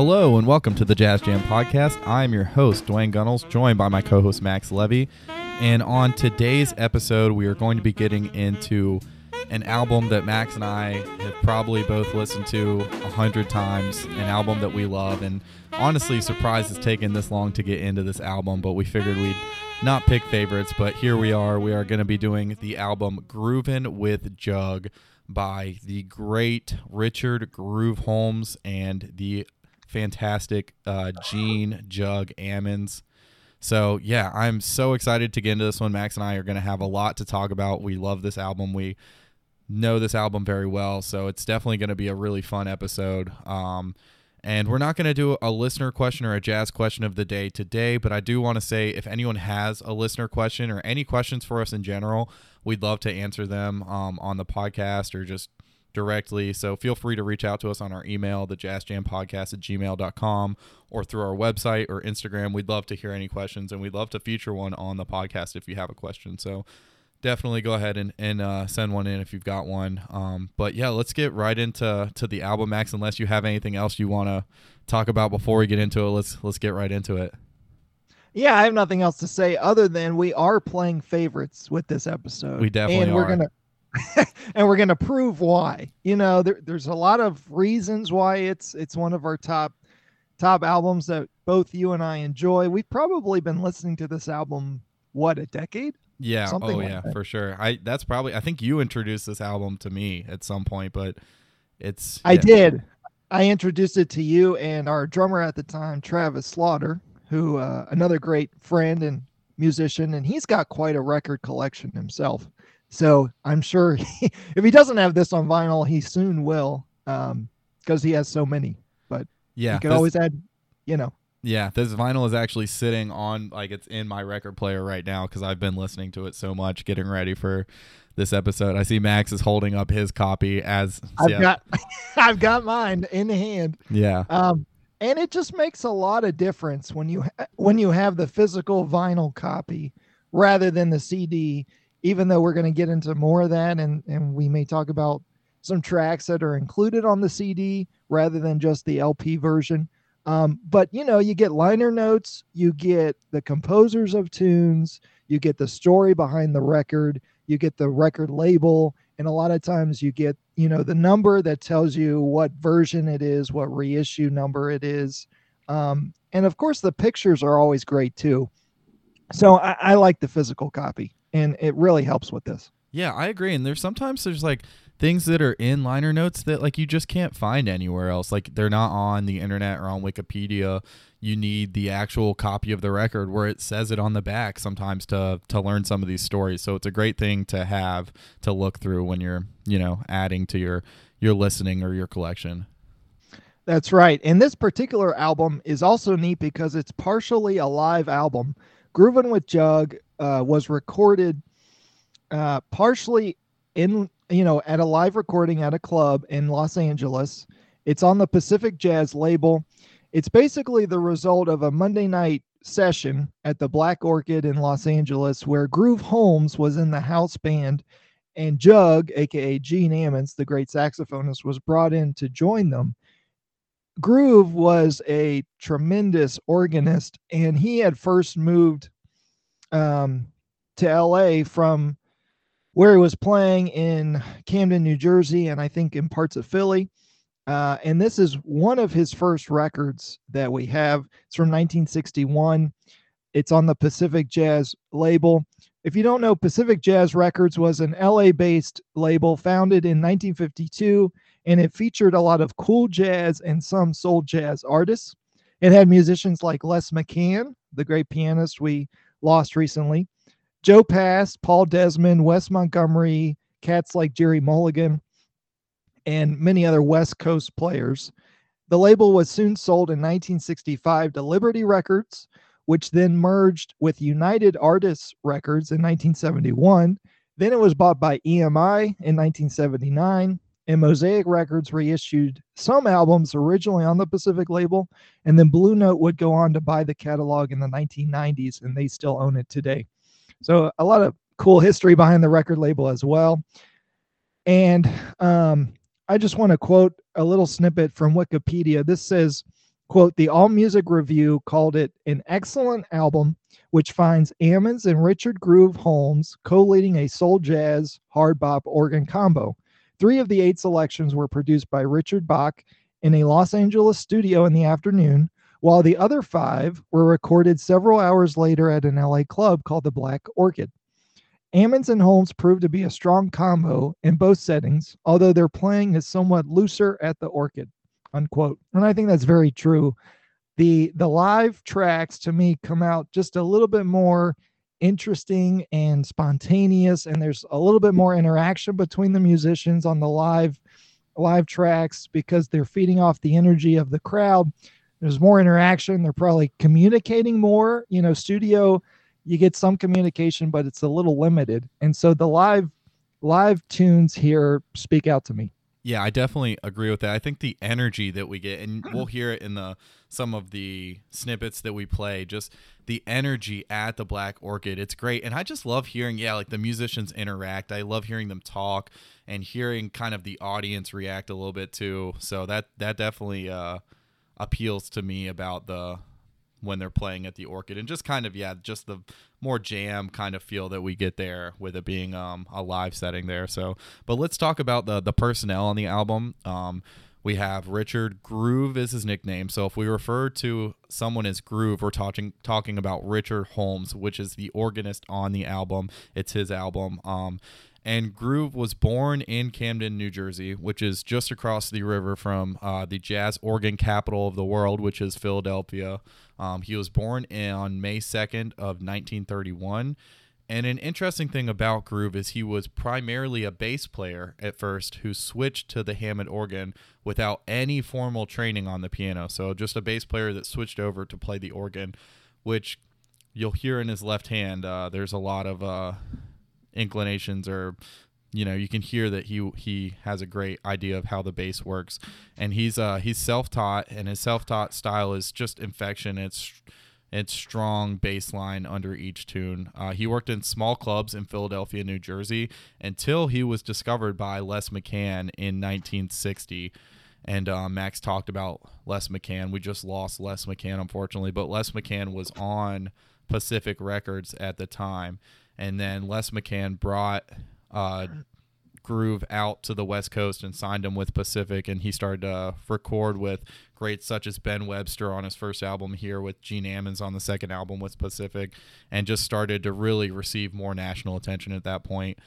Hello and welcome to the Jazz Jam podcast. I'm your host, Dwain Gunnels, joined by my co host, Max Levy. And on today's episode, we are going to be getting into an album that Max and I have probably both listened to a hundred times, an album that we love. And honestly, surprised it's taken this long to get into this album, but we figured we'd not pick favorites. But here we are. We are going to be doing the album Groovin' with Jug by the great Richard Groove Holmes and the fantastic uh, Gene Jug Ammons. So yeah, I'm so excited to get into this one. Max and I are going to have a lot to talk about. We love this album. We know this album very well, so it's definitely going to be a really fun episode. Um, and we're not going to do a listener question or a jazz question of the day today, but I do want to say if anyone has a listener question or any questions for us in general, we'd love to answer them um, on the podcast or just directly. So feel free to reach out to us on our email, the jazzjampodcast at gmail.com, or through our website or Instagram. We'd love to hear any questions and we'd love to feature one on the podcast if you have a question. So definitely go ahead and, and uh, send one in if you've got one. Um, but yeah, let's get right into to the album, Max. Unless you have anything else you want to talk about before we get into it, let's let's get right into it. Yeah, I have nothing else to say other than we are playing favorites with this episode. We definitely and we're are. gonna and we're gonna prove why. You know, there, there's a lot of reasons why it's it's one of our top top albums that both you and I enjoy. We've probably been listening to this album what a decade. Yeah. Something oh like yeah, that. for sure. I that's probably I think you introduced this album to me at some point, but it's I yeah. did. I introduced it to you and our drummer at the time, Travis Slaughter, who uh, another great friend and musician, and he's got quite a record collection himself. So I'm sure he, if he doesn't have this on vinyl, he soon will, because he has so many. But Yeah. you can this- always add, you know, Yeah, this vinyl is actually sitting on like it's in my record player right now because I've been listening to it so much, getting ready for this episode. I see Max is holding up his copy as I've yeah, got I've got mine in hand. yeah, Um, and it just makes a lot of difference when you when you have the physical vinyl copy rather than the CD. Even though we're going to get into more of that, and and we may talk about some tracks that are included on the CD rather than just the LP version. Um, but you know, you get liner notes, you get the composers of tunes, you get the story behind the record, you get the record label, and a lot of times you get you know the number that tells you what version it is, what reissue number it is, um, and of course the pictures are always great too. So I, I like the physical copy, and it really helps with this. yeah. I agree. And there's sometimes there's like things that are in liner notes that like you just can't find anywhere else. Like they're not on the internet or on Wikipedia. You need the actual copy of the record where it says it on the back sometimes to to learn some of these stories. So it's a great thing to have to look through when you're you know adding to your your listening or your collection. That's right. And this particular album is also neat because it's partially a live album. Grooving with Jug uh, was recorded uh, partially in, you know, at a live recording at a club in Los Angeles. It's on the Pacific Jazz label. It's basically the result of a Monday night session at the Black Orchid in Los Angeles where Groove Holmes was in the house band and Jug, aka Gene Ammons, the great saxophonist, was brought in to join them. Groove was a tremendous organist, and he had first moved um, to LA from where he was playing in Camden, New Jersey, and I think in parts of Philly. Uh, and this is one of his first records that we have. It's from 1961. It's on the Pacific Jazz label. If you don't know, Pacific Jazz Records was an LA based label founded in 1952 and it featured a lot of cool jazz and some soul jazz artists. It had musicians like Les McCann, the great pianist we lost recently, Joe Pass, Paul Desmond, Wes Montgomery, cats like Gerry Mulligan, and many other West Coast players. The label was soon sold in 1965 to Liberty Records, which then merged with United Artists Records in 1971. Then it was bought by EMI in 1979 and Mosaic Records reissued some albums originally on the Pacific label, and then Blue Note would go on to buy the catalog in the 1990s, and they still own it today. So a lot of cool history behind the record label as well. And um, I just want to quote a little snippet from Wikipedia. This says Quote, the All Music Review called it an excellent album, which finds Ammons and Richard Groove Holmes co leading a soul jazz hard bop organ combo. Three of the eight selections were produced by Richard Bock in a Los Angeles studio in the afternoon, while the other five were recorded several hours later at an LA club called the Black Orchid. Ammons and Holmes proved to be a strong combo in both settings, although their playing is somewhat looser at the Orchid unquote. And I think that's very true. The the live tracks to me come out just a little bit more interesting and spontaneous and there's a little bit more interaction between the musicians on the live live tracks because they're feeding off the energy of the crowd. There's more interaction. They're probably communicating more. You know studio you get some communication but it's a little limited. And so the live live tunes here speak out to me yeah, I definitely agree with that. I think the energy that we get, and we'll hear it in the some of the snippets that we play, just the energy at the Black Orchid. It's great, and I just love hearing, yeah, like the musicians interact. I love hearing them talk and hearing kind of the audience react a little bit too. So that that definitely uh, appeals to me about the when they're playing at the Orchid, and just kind of yeah, just the more jam kind of feel that we get there with it being um, a live setting there. So, but let's talk about the the personnel on the album. Um, we have Richard Groove is his nickname. So if we refer to someone as Groove, we're talking talking about Richard Holmes, which is the organist on the album. It's his album. Um, and Groove was born in Camden, New Jersey, which is just across the river from uh, the jazz organ capital of the world, which is Philadelphia. Um, he was born in, on May 2nd of 1931. And an interesting thing about Groove is he was primarily a bass player at first who switched to the Hammond organ without any formal training on the piano. So just a bass player that switched over to play the organ, which you'll hear in his left hand. Uh, there's a lot of uh, inclinations or you know you can hear that he he has a great idea of how the bass works. And he's uh he's self-taught and his self-taught style is just infection. It's it's strong bass line under each tune. Uh, he worked in small clubs in philadelphia new jersey until he was discovered by les mccann in 1960 and uh, max talked about les mccann. We just lost les mccann unfortunately but les mccann was on pacific records at the time and then Les McCann brought uh, Groove out to the West Coast and signed him with Pacific, and he started to record with greats such as Ben Webster on his first album here, with Gene Ammons on the second album with Pacific, and just started to really receive more national attention at that point.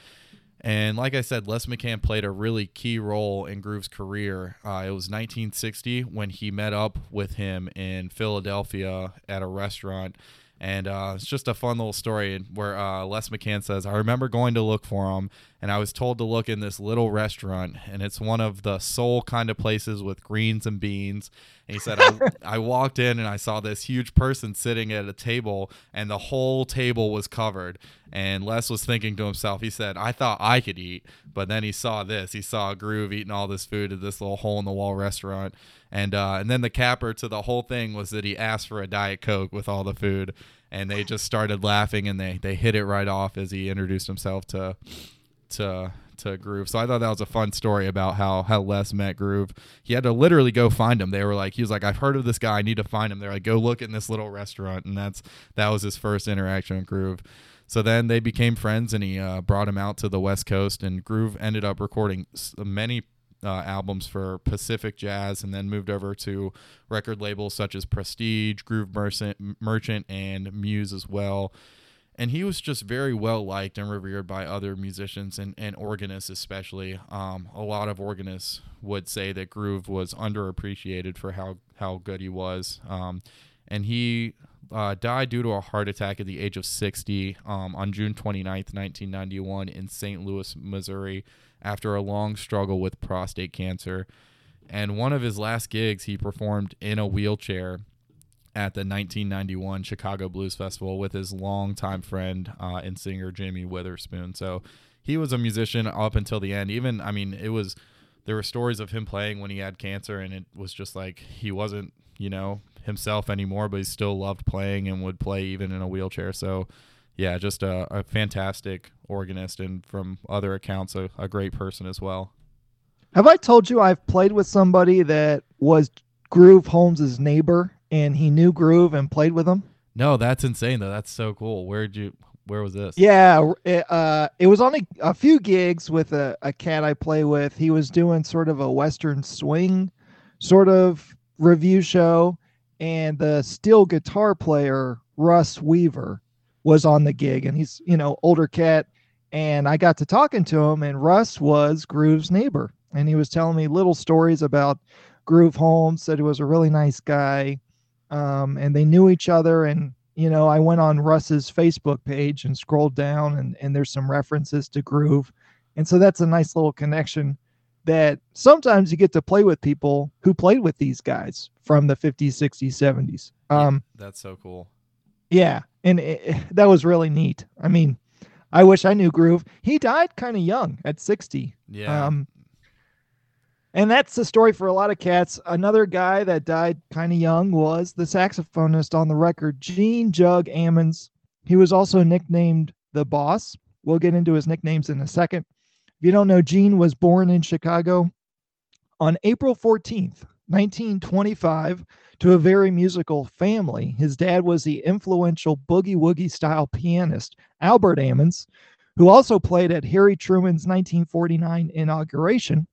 And like I said, Les McCann played a really key role in Groove's career. Uh, it was 1960 when he met up with him in Philadelphia at a restaurant and uh, it's just a fun little story where uh, Les McCann says, I remember going to look for him, and I was told to look in this little restaurant, and it's one of the soul kind of places with greens and beans. And he said, I, I walked in and I saw this huge person sitting at a table, and the whole table was covered. And Les was thinking to himself, he said, I thought I could eat, but then he saw this. He saw a Groove eating all this food at this little hole in the wall restaurant. And uh, and then the capper to the whole thing was that he asked for a diet coke with all the food, and they just started laughing and they they hit it right off as he introduced himself to to to Groove. So I thought that was a fun story about how how Les met Groove. He had to literally go find him. They were like, he was like, I've heard of this guy. I need to find him. They're like, go look in this little restaurant, and that's that was his first interaction with Groove. So then they became friends, and he uh, brought him out to the West Coast, and Groove ended up recording many uh, albums for Pacific Jazz and then moved over to record labels such as Prestige, Groove Merchant, Merchant and Muse as well. And he was just very well liked and revered by other musicians and, and organists, especially. Um, a lot of organists would say that Groove was underappreciated for how, how good he was. Um, and he uh, died due to a heart attack at the age of 60 um, on June 29th, 1991, in St. Louis, Missouri after a long struggle with prostate cancer. And one of his last gigs, he performed in a wheelchair at the 1991 Chicago Blues Festival with his longtime friend uh, and singer Jimmy Witherspoon. So he was a musician up until the end. Even, I mean, it was, there were stories of him playing when he had cancer, and it was just like he wasn't, you know, himself anymore, but he still loved playing and would play even in a wheelchair. So yeah, just a, a fantastic organist, and from other accounts, a, a great person as well. Have I told you I've played with somebody that was Groove Holmes's neighbor, and he knew Groove and played with him. No, that's insane though. That's so cool. Where'd you? Where was this? Yeah, it, uh, it was on a, a few gigs with a, a cat I play with. He was doing sort of a Western swing sort of review show, and the steel guitar player Russ Weaver was on the gig, and he's you know older cat, and I got to talking to him, and Russ was Groove's neighbor, and he was telling me little stories about Groove Holmes. Said he was a really nice guy, um, and they knew each other, and you know I went on Russ's Facebook page and scrolled down, and and there's some references to Groove, and so that's a nice little connection that sometimes you get to play with people who played with these guys from the 50s, 60s, 70s. Um, that's so cool. Yeah, and it, that was really neat. I mean, I wish I knew Groove. He died kind of young at 60. Yeah. Um, and that's the story for a lot of cats. Another guy that died kind of young was the saxophonist on the record, Gene Jug Ammons. He was also nicknamed the Boss. We'll get into his nicknames in a second. If you don't know, Gene was born in Chicago on April 14th, 1925, to a very musical family. His dad was the influential boogie woogie style pianist, Albert Ammons, who also played at Harry Truman's 1949 inauguration.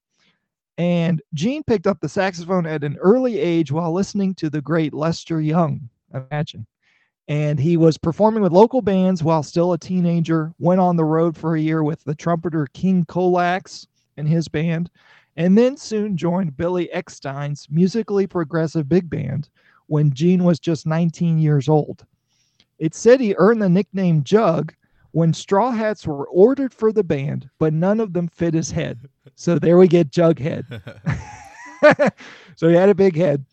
And Gene picked up the saxophone at an early age while listening to the great Lester Young. Imagine. And he was performing with local bands while still a teenager, went on the road for a year with the trumpeter King Kolax and his band, and then soon joined Billy Eckstine's musically progressive big band when Gene was just 19 years old. It said he earned the nickname Jug when straw hats were ordered for the band, but none of them fit his head. So there we get Jughead. so he had a big head.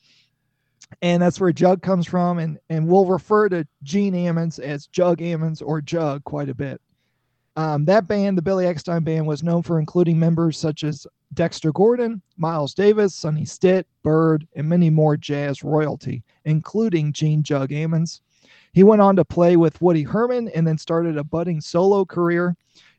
And that's where Jug comes from. And, and we'll refer to Gene Ammons as Jug Ammons or Jug quite a bit. Um, that band, the Billy Eckstine Band, was known for including members such as Dexter Gordon, Miles Davis, Sonny Stitt, Bird, and many more jazz royalty, including Gene Jug Ammons. He went on to play with Woody Herman and then started a budding solo career.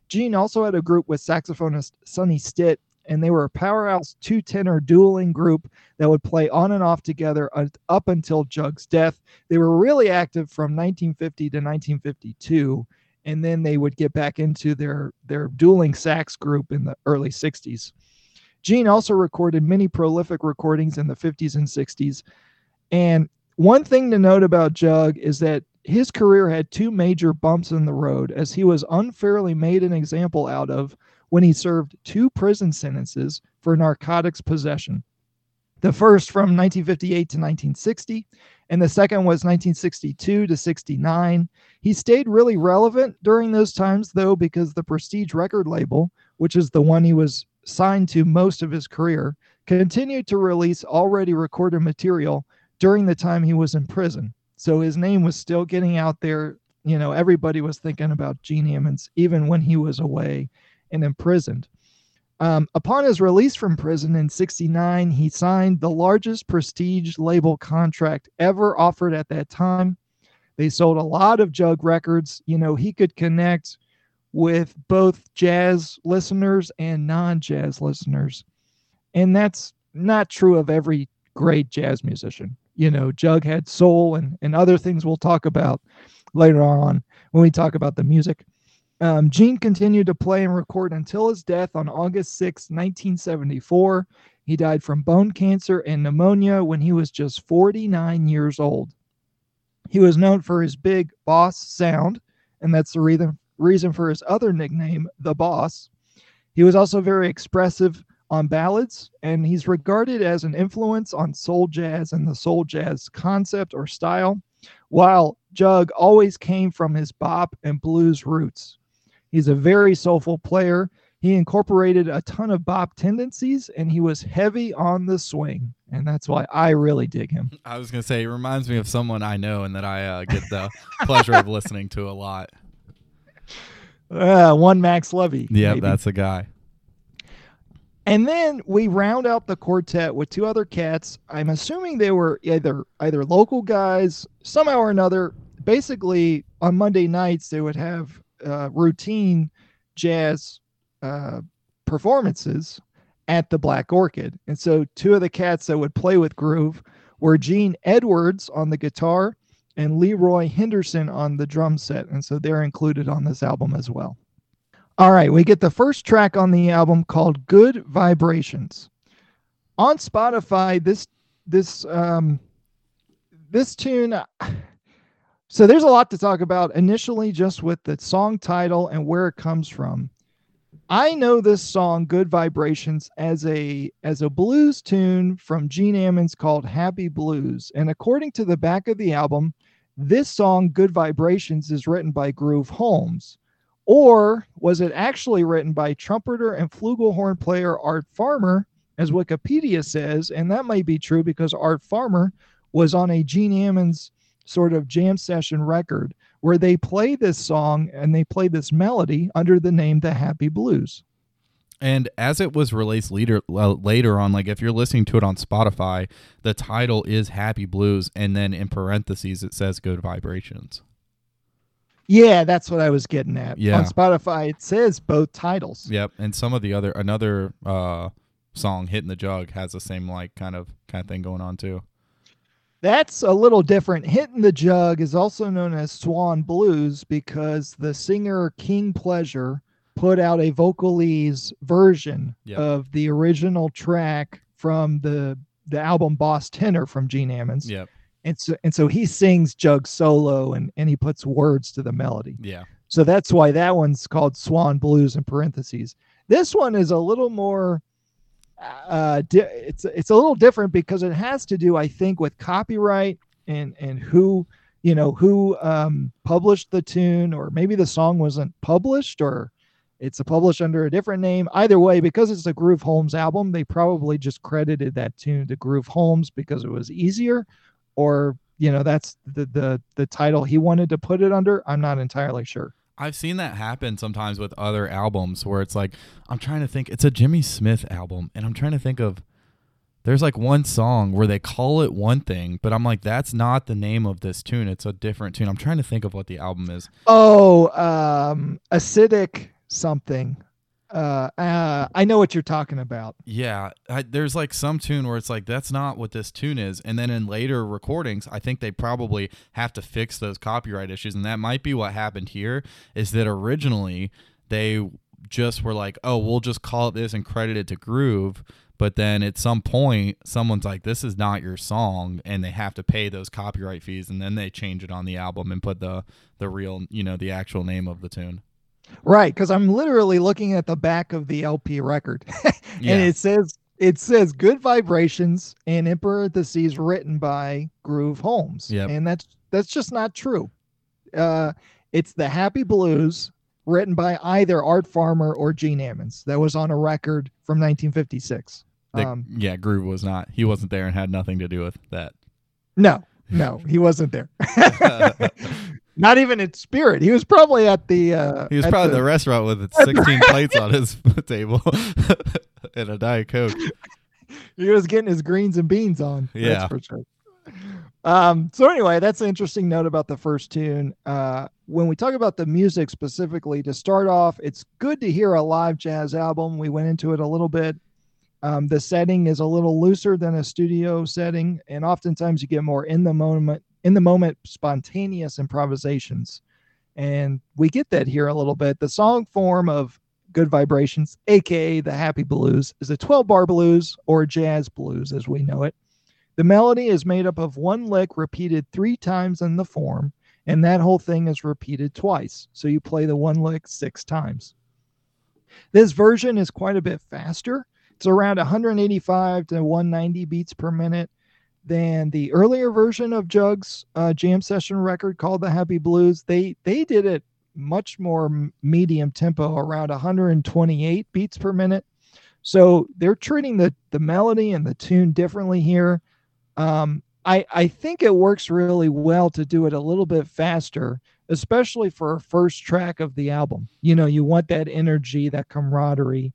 Gene also had a group with saxophonist Sonny Stitt, and they were a powerhouse two tenor dueling group that would play on and off together up until Jug's death. They were really active from 1950 to 1952 and then they would get back into their their dueling sax group in the early 60s. Gene also recorded many prolific recordings in the 50s and 60s. And one thing to note about Jug is that his career had two major bumps in the road as he was unfairly made an example out of when he served two prison sentences for narcotics possession. The first from 1958 to 1960, and the second was 1962 to 69. He stayed really relevant during those times, though, because the Prestige record label, which is the one he was signed to most of his career, continued to release already recorded material during the time he was in prison. So his name was still getting out there. You know, everybody was thinking about Gene Ammons even when he was away and imprisoned. Um, upon his release from prison in 69, he signed the largest prestige label contract ever offered at that time. They sold a lot of Jug records. You know, he could connect with both jazz listeners and non jazz listeners. And that's not true of every great jazz musician. You know, Jug had soul and, and other things we'll talk about later on when we talk about the music. Um, Gene continued to play and record until his death on August 6, 1974. He died from bone cancer and pneumonia when he was just 49 years old. He was known for his big boss sound, and that's the reason, reason for his other nickname, The Boss. He was also very expressive on ballads, and he's regarded as an influence on soul jazz and the soul jazz concept or style, while Jug always came from his bop and blues roots. He's a very soulful player. He incorporated a ton of bop tendencies and he was heavy on the swing. And that's why I really dig him. I was going to say, he reminds me of someone I know and that I uh, get the pleasure of listening to a lot. Uh, one Max Levy. Yeah, that's the guy. And then we round out the quartet with two other cats. I'm assuming they were either either local guys, somehow or another. Basically, on Monday nights they would have uh, routine jazz uh, performances at the Black Orchid. And so two of the cats that would play with Groove were Gene Edwards on the guitar and Leroy Henderson on the drum set. And so they're included on this album as well. All right, we get the first track on the album called Good Vibrations. On Spotify, this this um this tune so there's a lot to talk about initially just with the song title and where it comes from. I know this song Good Vibrations as a as a blues tune from Gene Ammons called Happy Blues. And according to the back of the album this song Good Vibrations is written by Groove Holmes. Or was it actually written by trumpeter and flugelhorn player Art Farmer as Wikipedia says? And that might be true because Art Farmer was on a Gene Ammons sort of jam session record where they play this song and they play this melody under the name The Happy Blues. And as it was released later, later on, like if you're listening to it on Spotify, the title is Happy Blues, and then in parentheses it says Good Vibrations. Yeah, that's what I was getting at. Yeah. On Spotify, it says both titles. Yep, and some of the other another uh, song, "Hitting the Jug," has the same like kind of kind of thing going on too. That's a little different. Hitting the Jug is also known as Swan Blues because the singer King Pleasure put out a vocalese version Yep. of the original track from the the album Boss Tenor from Gene Ammons. Yep. And so and so he sings Jug solo and and he puts words to the melody. Yeah. So that's why that one's called Swan Blues in parentheses. This one is a little more uh it's it's a little different because it has to do I think with copyright and and who you know who um published the tune or maybe the song wasn't published or it's published under a different name. Either way because it's a groove holmes album they probably just credited that tune to groove holmes because it was easier or you know that's the the the title he wanted to put it under. I'm not entirely sure I've seen that happen sometimes with other albums where it's like I'm trying to think it's a Jimmy Smith album and I'm trying to think of there's like one song where they call it one thing, but I'm like that's not the name of this tune. It's a different tune. I'm trying to think of what the album is. oh um acidic something uh, uh i know what you're talking about Yeah, I, there's like some tune where it's like that's not what this tune is, and then in later recordings, I think they probably have to fix those copyright issues, and that might be what happened here. Is that originally they just were like, oh, we'll just call it this and credit it to Groove, but then at some point, someone's like, this is not your song, and they have to pay those copyright fees, and then they change it on the album and put the the real, you know, the actual name of the tune. Right because i'm literally looking at the back of the lp record Yeah. and it says it says good vibrations and in parentheses written by groove holmes Yeah, and that's that's just not true uh it's the happy blues written by either art farmer or gene ammons that was on a record from 1956 The- um yeah, Groove was not. He wasn't there and had nothing to do with that. no no he wasn't there not even in spirit he was probably at the uh He was probably the- the, restaurant with at 16 plates on his table and a Diet Coke. he was getting his greens and beans on. Yeah. That's for sure. Um, so anyway, that's an interesting note about the first tune. Uh, when we talk about the music specifically, to start off, it's good to hear a live jazz album. We went into it a little bit. Um, the setting is a little looser than a studio setting, and oftentimes you get more in the moment, in the moment, spontaneous improvisations, and we get that here a little bit. The song form of Good Vibrations, aka the Happy Blues, is a 12 bar blues or jazz blues as we know it. The melody is made up of one lick repeated three times in the form, and that whole thing is repeated twice. So you play the one lick six times. This version is quite a bit faster. It's around 185 to 190 beats per minute than the earlier version of Jug's uh, jam session record called the Happy Blues. They they did it much more medium tempo, around 128 beats per minute. So they're treating the the melody and the tune differently here. Um, I I think it works really well to do it a little bit faster, especially for a first track of the album. You know, you want that energy, that camaraderie,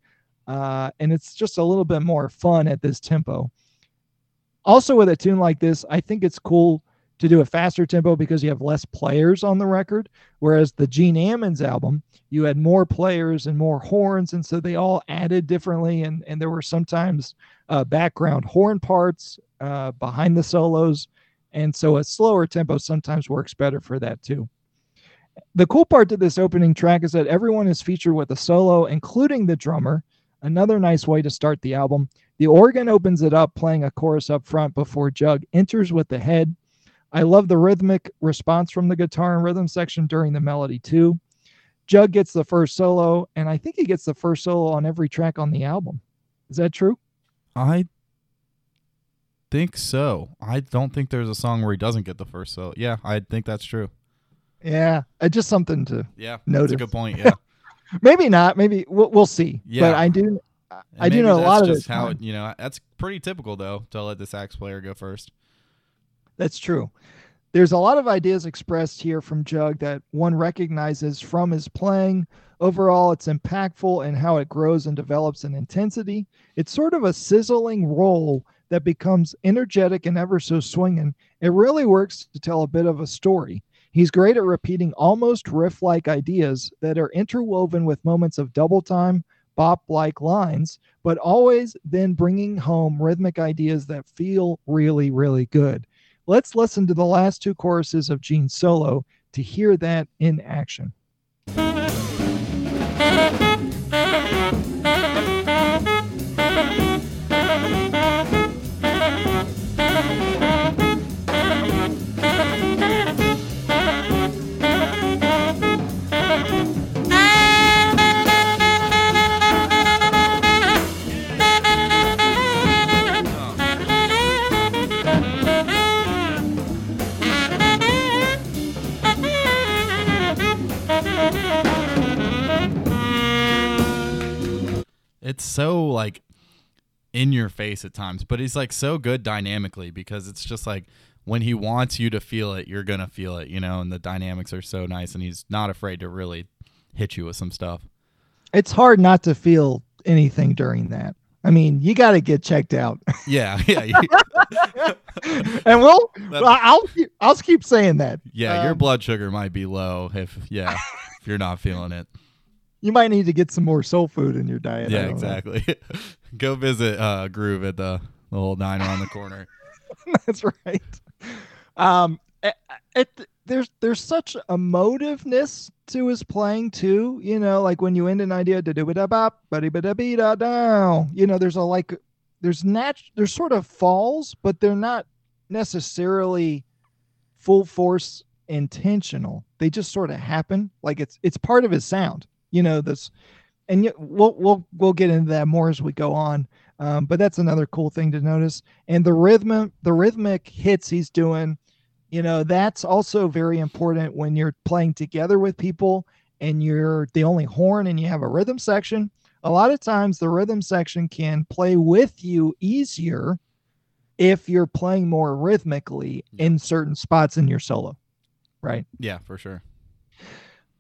uh, and it's just a little bit more fun at this tempo. Also, with a tune like this, I think it's cool to do a faster tempo because you have less players on the record. Whereas the Gene Ammons album, you had more players and more horns, and so they all added differently. And and there were sometimes uh, background horn parts uh, behind the solos, and so a slower tempo sometimes works better for that too. The cool part to this opening track is that everyone is featured with a solo, including the drummer. Another nice way to start the album. The organ opens it up, playing a chorus up front before Jug enters with the head. I love the rhythmic response from the guitar and rhythm section during the melody, too. Jug gets the first solo, and I think he gets the first solo on every track on the album. Is that true? I think so. I don't think there's a song where he doesn't get the first solo. Yeah, I think that's true. Yeah, uh, just something to Yeah, notice. that's a good point. Yeah, maybe not. Maybe we'll, we'll see. Yeah. But I do. And I do know a lot of just it's how it, you know that's pretty typical though to let the sax player go first. That's true. There's a lot of ideas expressed here from Jug that one recognizes from his playing. Overall, it's impactful in how it grows and develops in intensity. It's sort of a sizzling roll that becomes energetic and ever so swinging. It really works to tell a bit of a story. He's great at repeating almost riff like ideas that are interwoven with moments of double time, bop like lines, but always then bringing home rhythmic ideas that feel really, really good. Let's listen to the last two choruses of Gene's solo to hear that in action. It's so like in your face at times, but he's like so good dynamically because it's just like when he wants you to feel it, you're gonna feel it, you know. And the dynamics are so nice, and he's not afraid to really hit you with some stuff. It's hard not to feel anything during that. I mean, you got to get checked out. Yeah, yeah, and we'll, I'll, I'll keep saying that. yeah. your Um, blood sugar might be low if yeah if you're not feeling it. You might need to get some more soul food in your diet. Yeah, exactly. Go visit uh, Groove at the the old nine around the corner. That's right. Um, it, it, there's there's such emotiveness to his playing too. You know, like when you end an idea, da do da bop, ba da da be da down. You know, there's a like, there's nat, there's sort of falls, but they're not necessarily full force intentional. They just sort of happen. Like it's it's part of his sound. You know this, and yet we'll we'll we'll get into that more as we go on. Um, but that's another cool thing to notice. And the rhythm, the rhythmic hits he's doing, you know, that's also very important when you're playing together with people and you're the only horn and you have a rhythm section. A lot of times the rhythm section can play with you easier if you're playing more rhythmically Yeah. in certain spots in your solo, right? Yeah, for sure.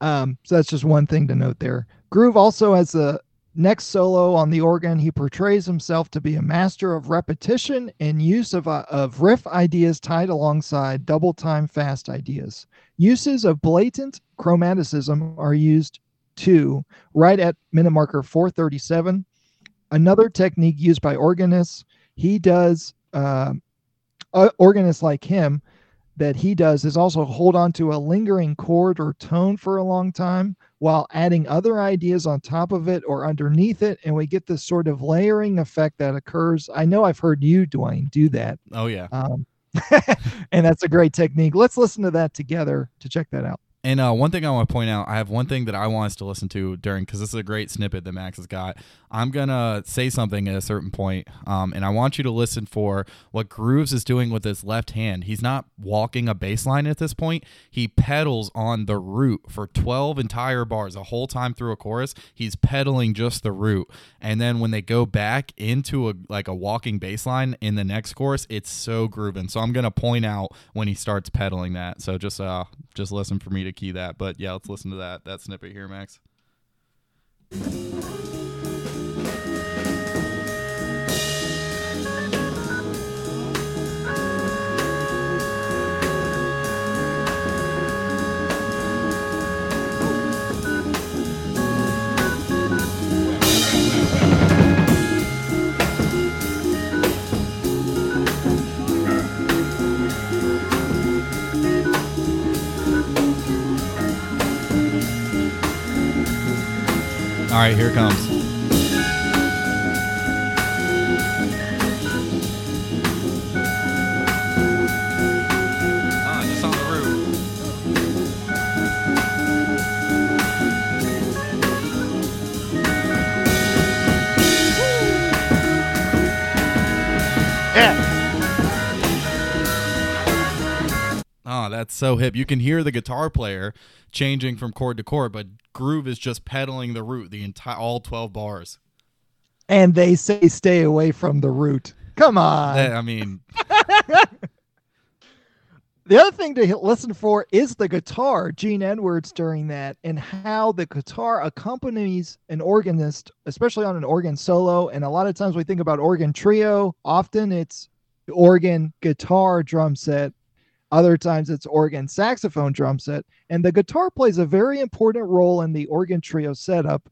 Um, so that's just one thing to note there. Groove also has the next solo on the organ. He portrays himself to be a master of repetition and use of, uh, of riff ideas tied alongside double time fast ideas. Uses of blatant chromaticism are used too, right at minute marker 437. Another technique used by organists, he does, uh, uh, organists like him, that he does is also hold on to a lingering chord or tone for a long time while adding other ideas on top of it or underneath it. And we get this sort of layering effect that occurs. I know I've heard you, Dwain, do that. Oh yeah. Um, and that's a great technique. Let's listen to that together to check that out. And uh, one thing I want to point out, I have one thing that I want us to listen to during because this is a great snippet that Max has got. I'm gonna say something at a certain point, um, and I want you to listen for what Grooves is doing with his left hand. He's not walking a bass line at this point. He pedals on the root for 12 entire bars, the whole time through a chorus. He's pedaling just the root, and then when they go back into a like a walking bass line in the next chorus, it's so grooving. So I'm gonna point out when he starts pedaling that. So just uh just listen for me to key that. But yeah, let's listen to that that snippet here, Max. All right, here it comes. Oh, that's so hip. You can hear the guitar player changing from chord to chord, but Groove is just pedaling the root the entire all 12 bars. And they say stay away from the root. Come on. I mean, The other thing to listen for is the guitar, Gene Edwards during that, and how the guitar accompanies an organist, especially on an organ solo. And a lot of times we think about organ trio, often it's organ, guitar, drum set. Other times it's organ, saxophone, drum set. And the guitar plays a very important role in the organ trio setup.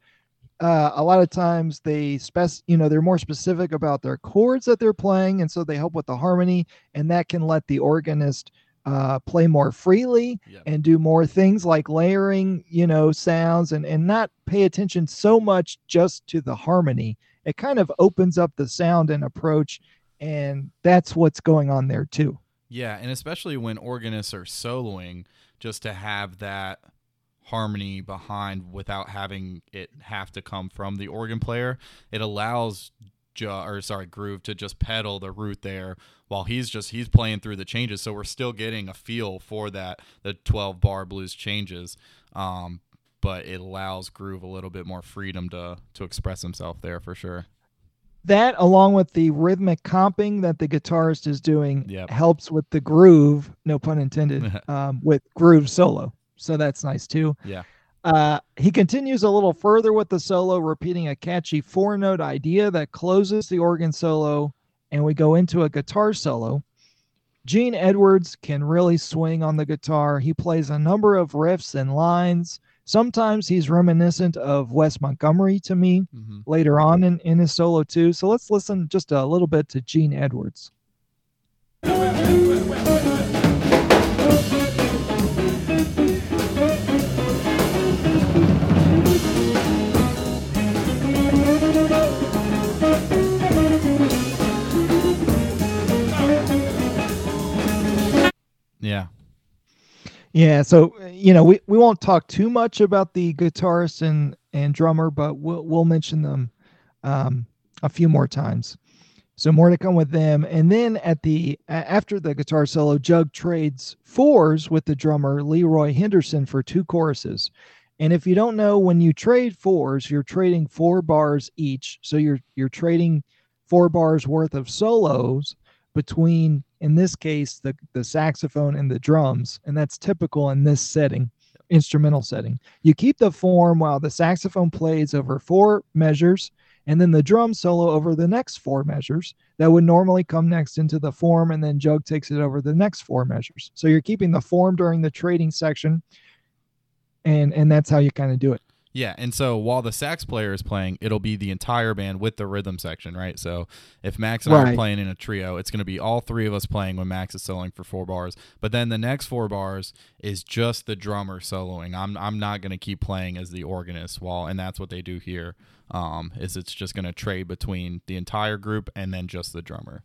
Uh, a lot of times they spec, you know, they're more specific about their chords that they're playing, and so they help with the harmony, and that can let the organist uh, play more freely Yep. and do more things like layering, you know, sounds and and not pay attention so much just to the harmony. It kind of opens up the sound and approach, and that's what's going on there too. Yeah, and especially when organists are soloing, just to have that harmony behind without having it have to come from the organ player, it allows or sorry, Groove to just pedal the root there while he's just he's playing through the changes. So we're still getting a feel for that the 12 bar blues changes. Um, but it allows Groove a little bit more freedom to to express himself there for sure. That, along with the rhythmic comping that the guitarist is doing, Yep. helps with the groove. No pun intended. um, with groove solo, so that's nice too. Yeah. Uh, he continues a little further with the solo, repeating a catchy four note idea that closes the organ solo, and we go into a guitar solo. Gene Edwards can really swing on the guitar. He plays a number of riffs and lines. Sometimes he's reminiscent of Wes Montgomery to me hmm later on in, in his solo, too. So let's listen just a little bit to Gene Edwards. Yeah. Yeah, so you know, we, we won't talk too much about the guitarist and and drummer, but we'll we'll mention them um, a few more times. So more to come with them, and then at the after the guitar solo, Jug trades fours with the drummer Leroy Henderson for two choruses. And if you don't know, when you trade fours, you're trading four bars each. So you're you're trading four bars worth of solos between in this case the the saxophone and the drums and that's typical in this setting instrumental setting. You keep the form while the saxophone plays over four measures and then the drum solo over the next four measures. That would normally come next into the form and then jug takes it over the next four measures. So you're keeping the form during the trading section and and that's how you kind of do it Yeah, and so while the sax player is playing, it'll be the entire band with the rhythm section, right? So if Max and I are playing in a trio, it's going to be all three of us playing when Max is soloing for four bars. But then the next four bars is just the drummer soloing. I'm I'm not going to keep playing as the organist while, and that's what they do here. Um, is it's just going to trade between the entire group and then just the drummer.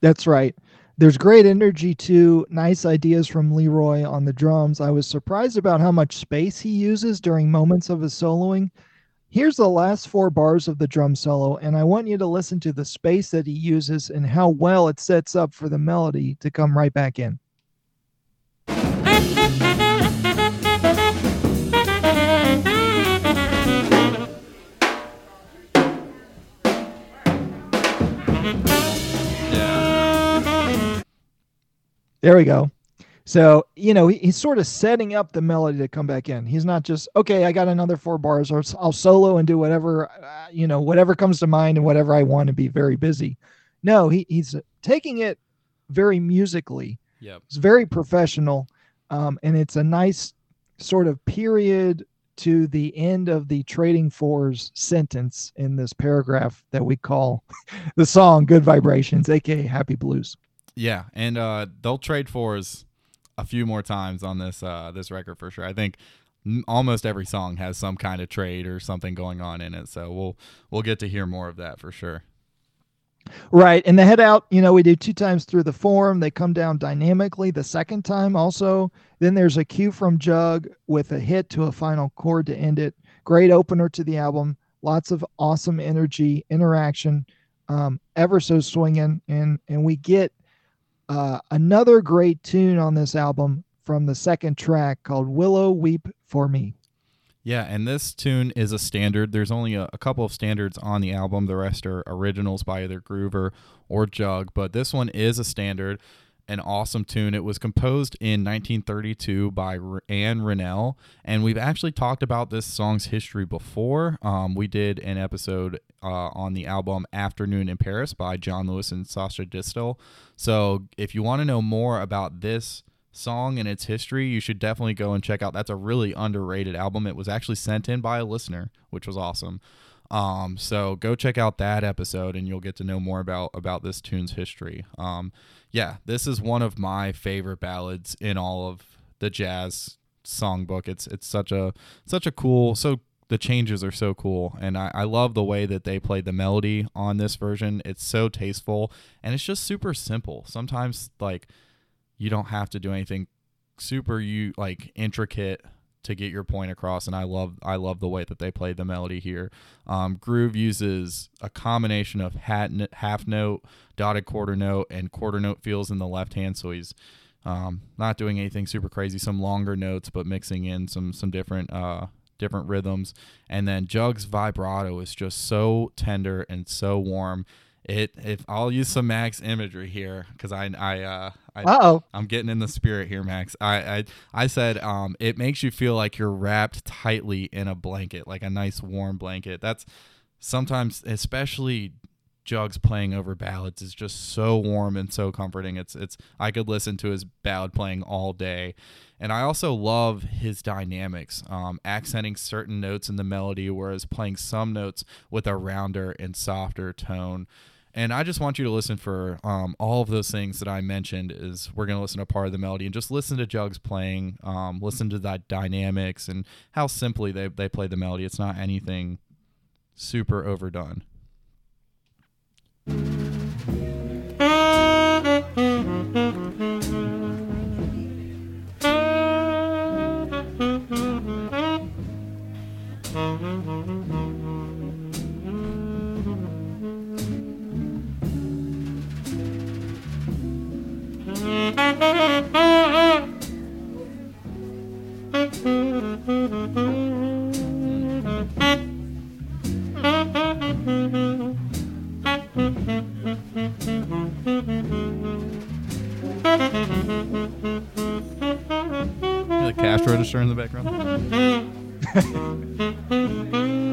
That's right. There's great energy too. Nice ideas from Leroy on the drums. I was surprised about how much space he uses during moments of his soloing. Here's the last four bars of the drum solo, and I want you to listen to the space that he uses and how well it sets up for the melody to come right back in. There we go. So, you know, he, he's sort of setting up the melody to come back in. He's not just, okay, I got another four bars, or I'll solo and do whatever, uh, you know, whatever comes to mind and whatever I want to be very busy. No, he, he's taking it very musically. Yep. It's very professional. Um, and it's a nice sort of period to the end of the trading fours sentence in this paragraph that we call the song Good Vibrations, aka Happy Blues. Yeah, and uh, they'll trade fours a few more times on this uh, this record for sure. I think almost every song has some kind of trade or something going on in it. So we'll we'll get to hear more of that for sure. Right. And the head out, you know, we do two times through the form. They come down dynamically the second time also. Then there's a cue from Jug with a hit to a final chord to end it. Great opener to the album. Lots of awesome energy, interaction, um, ever so swinging. And, and we get uh, another great tune on this album from the second track called Willow Weep for Me. Yeah, and this tune is a standard. There's only a, a, couple of standards on the album. The rest are originals by either Groover or Jug, but this one is a standard, an awesome tune. It was composed in 1932 by Ann Ronell, and we've actually talked about this song's history before. Um, we did an episode uh, on the album Afternoon in Paris by John Lewis and Sacha Distel. So if you want to know more about this, song and its history, you should definitely go and check out. That's a really underrated album. It was actually sent in by a listener, which was awesome. Um, so go check out that episode and you'll get to know more about about this tune's history. Um, yeah, this is one of my favorite ballads in all of the jazz songbook. It's it's such a such a cool so the changes are so cool and I, I love the way that they played the melody on this version. It's so tasteful and it's just super simple. Sometimes like you don't have to do anything super you like intricate to get your point across and I love I love the way that they played the melody here. Um, Groove uses a combination of hat, half note, dotted quarter note, and quarter note feels in the left hand, so he's um, not doing anything super crazy. Some longer notes, but mixing in some some different uh, different rhythms. And then Jug's vibrato is just so tender and so warm it if I'll use some Max imagery here because I I uh I, oh I'm getting in the spirit here, Max. I I I said um it makes you feel like you're wrapped tightly in a blanket, like a nice warm blanket. That's sometimes especially Jugs playing over ballads is just so warm and so comforting. It's it's I could listen to his ballad playing all day. And I also love his dynamics, um, accenting certain notes in the melody, whereas playing some notes with a rounder and softer tone. And I just want you to listen for um, all of those things that I mentioned. Is we're going to listen to part of the melody and just listen to Jugs playing, um, listen to that dynamics and how simply they they play the melody. It's not anything super overdone. The cash register in the background.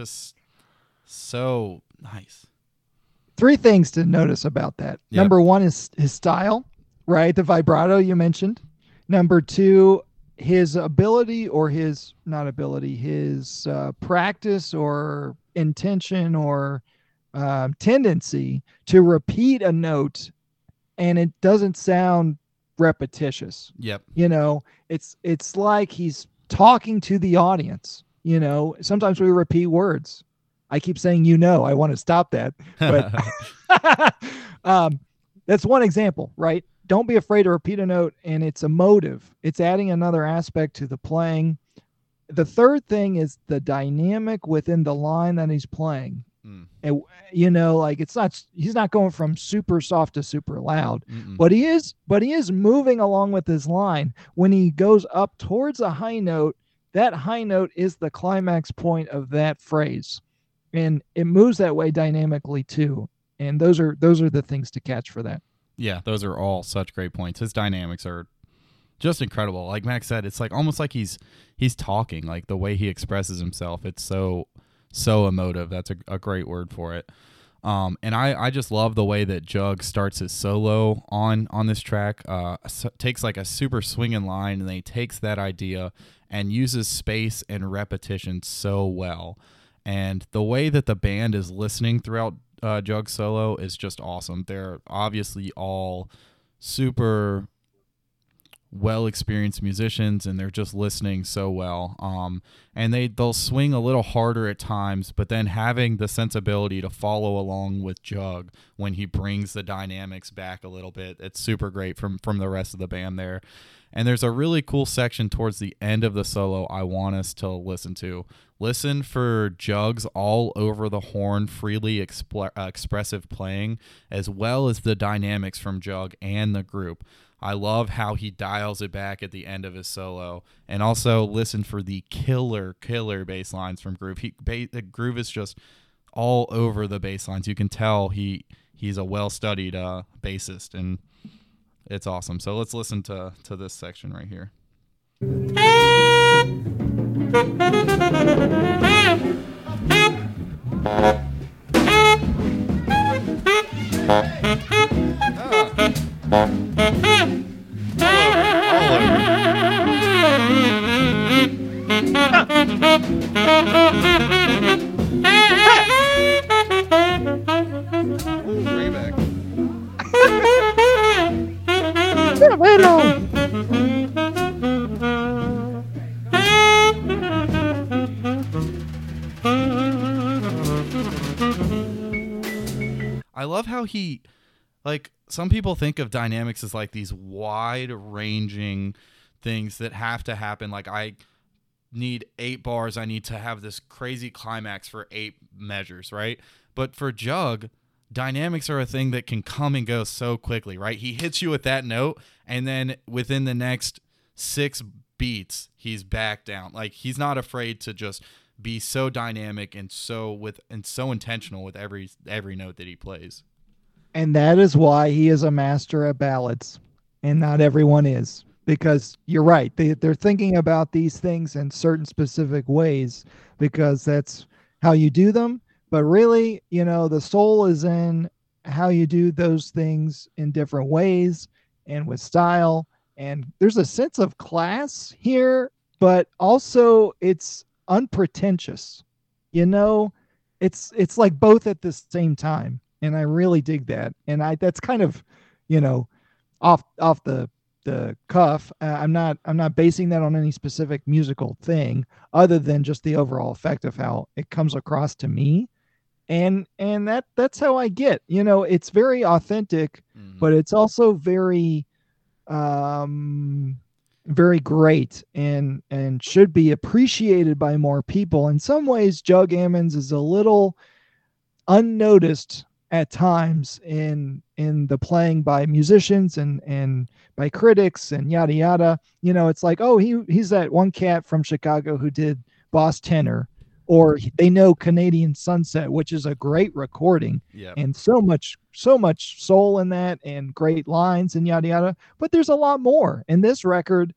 just so nice. Three things to notice about that. Yep. Number one is his style, right? The vibrato you mentioned. Number two, his ability or his not ability, his uh, practice or intention or um, tendency to repeat a note, and it doesn't sound repetitious. Yep. You know, it's it's like he's talking to the audience. You know, sometimes we repeat words. I keep saying, you know, I want to stop that, but um, that's one example, right? don't be afraid to repeat a note and it's emotive it's adding another aspect to the playing the third thing is the dynamic within the line that he's playing Mm. and you know like it's not he's not going from super soft to super loud Mm-mm. but he is but he is moving along with his line when he goes up towards a high note that high note is the climax point of that phrase and it moves that way dynamically too and those are those are the things to catch for that Yeah, those are all such great points. His dynamics are just incredible. Like Max said, it's like almost like he's he's talking, like the way he expresses himself. It's so so emotive. That's a, a great word for it. Um, and I, I just love the way that Jug starts his solo on on this track. Uh, s- takes like a super swinging line, and then he takes that idea and uses space and repetition so well. And the way that the band is listening throughout uh, Jug solo is just awesome. They're obviously all super well experienced musicians and they're just listening so well um, and they they'll swing a little harder at times but then having the sensibility to follow along with jug when he brings the dynamics back a little bit it's super great from from the rest of the band there and there's a really cool section towards the end of the solo i want us to listen to listen for jugs all over the horn freely uh, expressive playing as well as the dynamics from jug and the group I love how he dials it back at the end of his solo, and also listen for the killer, killer bass lines from Groove. He ba- the Groove is just all over the bass lines. You can tell he he's a well studied uh, bassist, and it's awesome. So let's listen to to this section right here. Oh, I love how he like some people think of dynamics as like these wide ranging things that have to happen. Like I need 8 bars. I need to have this crazy climax for 8 measures, right? But for Jug, dynamics are a thing that can come and go so quickly, right? He hits you with that note and then within the next 6 beats, he's back down. Like he's not afraid to just be so dynamic and so with and so intentional with every every note that he plays. And that is why he is a master at ballads, and not everyone is. Because you're right, they they're thinking about these things in certain specific ways because that's how you do them. But really, you know, the soul is in how you do those things in different ways and with style. And there's a sense of class here, but also it's unpretentious. You know, it's it's like both at the same time, and I really dig that. And I that's kind of, you know, off off the the cuff. Uh, I'm not I'm not basing that on any specific musical thing other than just the overall effect of how it comes across to me. And and that that's how I get. You know, it's very authentic, mm-hmm. but it's also very um very great and and should be appreciated by more people. In some ways, Jug Ammons is a little unnoticed at times in in the playing by musicians and and by critics and yada yada. You know, it's like, oh, he he's that one cat from Chicago who did Boss Tenor, or they know Canadian Sunset, which is a great recording yep. and so much so much soul in that and great lines and yada yada. But there's a lot more, and this record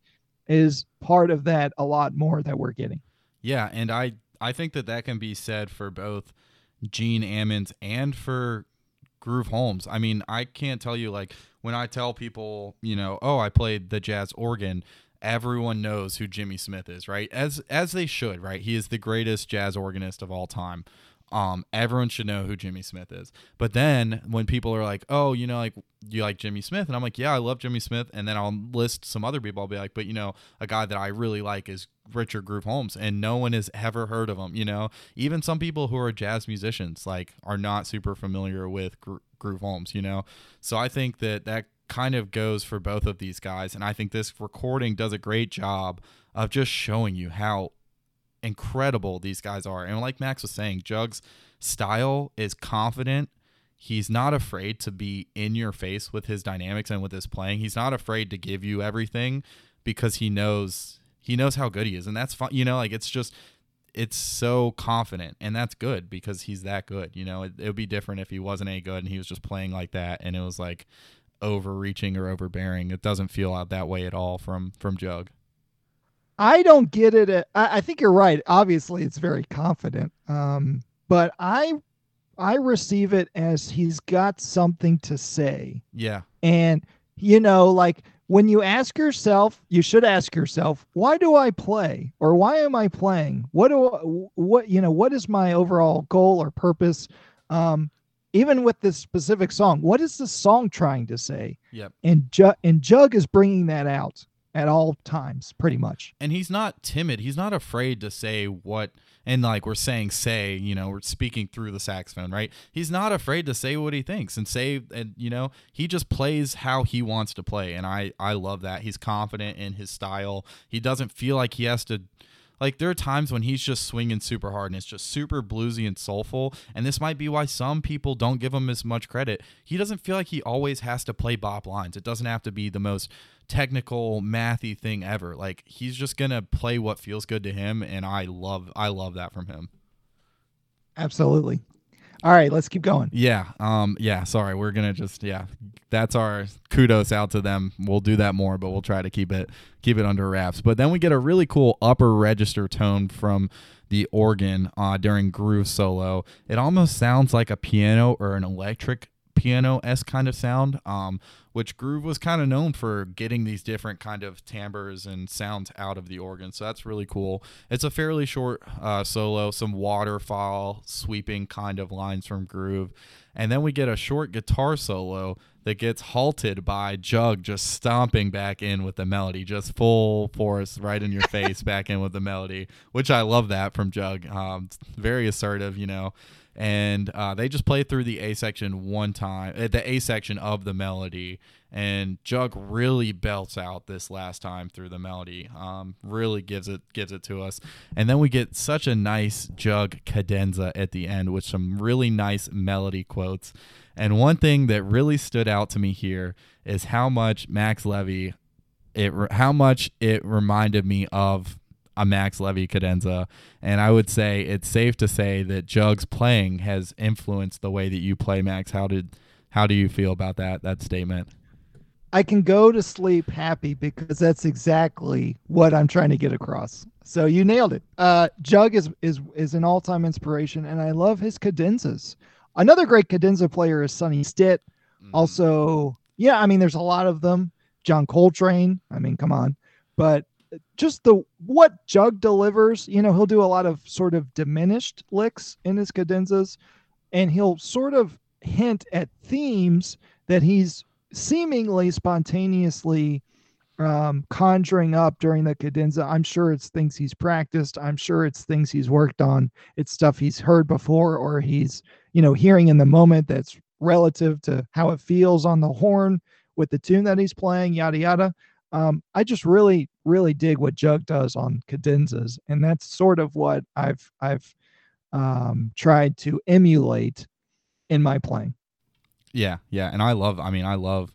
is part of that a lot more that we're getting. Yeah, and I I think that that can be said for both Gene Ammons and for Groove Holmes. I mean, I can't tell you like when I tell people, you know, oh, I played the jazz organ, everyone knows who Jimmy Smith is, right? As as they should, right? He is the greatest jazz organist of all time. Um, everyone should know who Jimmy Smith is. But then when people are like, "Oh, you know, like you like Jimmy Smith," and I'm like, "Yeah, I love Jimmy Smith," and then I'll list some other people. I'll be like, "But you know, a guy that I really like is Richard Groove Holmes," and no one has ever heard of him. You know, even some people who are jazz musicians like are not super familiar with Gro- Groove Holmes. You know, so I think that that kind of goes for both of these guys, and I think this recording does a great job of just showing you how incredible these guys are. And like Max was saying, Jug's style is confident. He's not afraid to be in your face with his dynamics and with his playing. He's not afraid to give you everything because he knows he knows how good he is. And that's fun. You know, like it's just it's so confident and that's good because he's that good. You know, it, it would be different if he wasn't any good and he was just playing like that and it was like overreaching or overbearing. It doesn't feel out that way at all from from Jug. I don't get it. At, I, I, think you're right. Obviously, it's very confident. Um, but I, I receive it as he's got something to say. Yeah. And you know, like when you ask yourself, you should ask yourself, why do I play or why am I playing? What do I, what you know, what is my overall goal or purpose? Um, even with this specific song, what is the song trying to say? Yep. And Jug and Jug is bringing that out at all times, pretty much. And he's not timid. He's not afraid to say what and like we're saying say you know we're speaking through the saxophone right he's not afraid to say what he thinks and say and you know he just plays how he wants to play and i i love that he's confident in his style he doesn't feel like he has to like there are times when he's just swinging super hard and it's just super bluesy and soulful and this might be why some people don't give him as much credit he doesn't feel like he always has to play bop lines it doesn't have to be the most technical mathy thing ever. Like he's just gonna play what feels good to him, and I love I love that from him. Absolutely. All right, let's keep going. Yeah. Um. Yeah. Sorry, we're gonna just yeah. That's our kudos out to them. We'll do that more, but we'll try to keep it keep it under wraps. But then we get a really cool upper register tone from the organ uh, during groove solo. It almost sounds like a piano or an electric piano s kind of sound. Um, which Groove was kind of known for getting these different kind of timbres and sounds out of the organ. So that's really cool. It's a fairly short uh, solo, some waterfall sweeping kind of lines from Groove, and then we get a short guitar solo that gets halted by Jug just stomping back in with the melody, just full force right in your face back in with the melody, which I love that from Jug. Um, very assertive, you know and uh, they just play through the A section one time, uh, the A section of the melody, and Jug really belts out this last time through the melody. Um, really gives it gives it to us, and then we get such a nice Jug cadenza at the end with some really nice melody quotes. And one thing that really stood out to me here is how much Max Levy, it how much it reminded me of a Max Levy cadenza. And I would say it's safe to say that Jug's playing has influenced the way that you play Max. How did how do you feel about that that statement? I can go to sleep happy because that's exactly what I'm trying to get across. So you nailed it. Uh, Jug is is is an all time inspiration, and I love his cadenzas. Another great cadenza player is Sonny Stitt. Mm-hmm. Also, yeah, I mean, there's a lot of them. John Coltrane. I mean, come on. But just the what Jug delivers, you know, he'll do a lot of sort of diminished licks in his cadenzas, and he'll sort of hint at themes that he's seemingly spontaneously um, conjuring up during the cadenza. I'm sure it's things he's practiced. I'm sure it's things he's worked on. It's stuff he's heard before or he's, you know, hearing in the moment that's relative to how it feels on the horn with the tune that he's playing, yada, yada. Um, I just really, really dig what Jug does on cadenzas, and that's sort of what I've I've um, tried to emulate in my playing. Yeah, yeah, and I love. I mean, I love.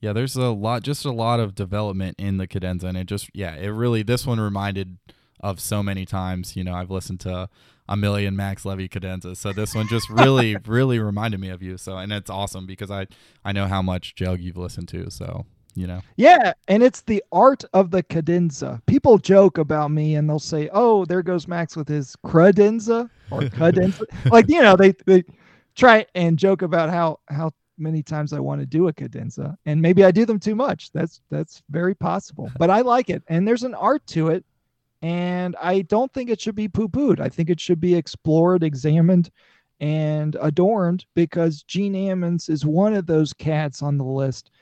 Yeah, there's a lot, just a lot of development in the cadenza, and it just, yeah, it really. This one reminded of so many times. You know, I've listened to a million Max Levy cadenzas, so this one just really, really reminded me of you. So, and it's awesome because I, I know how much Jug you've listened to. So, you know? Yeah and it's the art of the cadenza. People joke about me and they'll say oh there goes max with his credenza or cadenza. Like you know they they try and joke about how how many times i want to do a cadenza and maybe i do them too much. That's that's very possible but i like it and there's an art to it and i don't think it should be poo-pooed. I think it should be explored examined and adorned because gene ammons is one of those cats on the list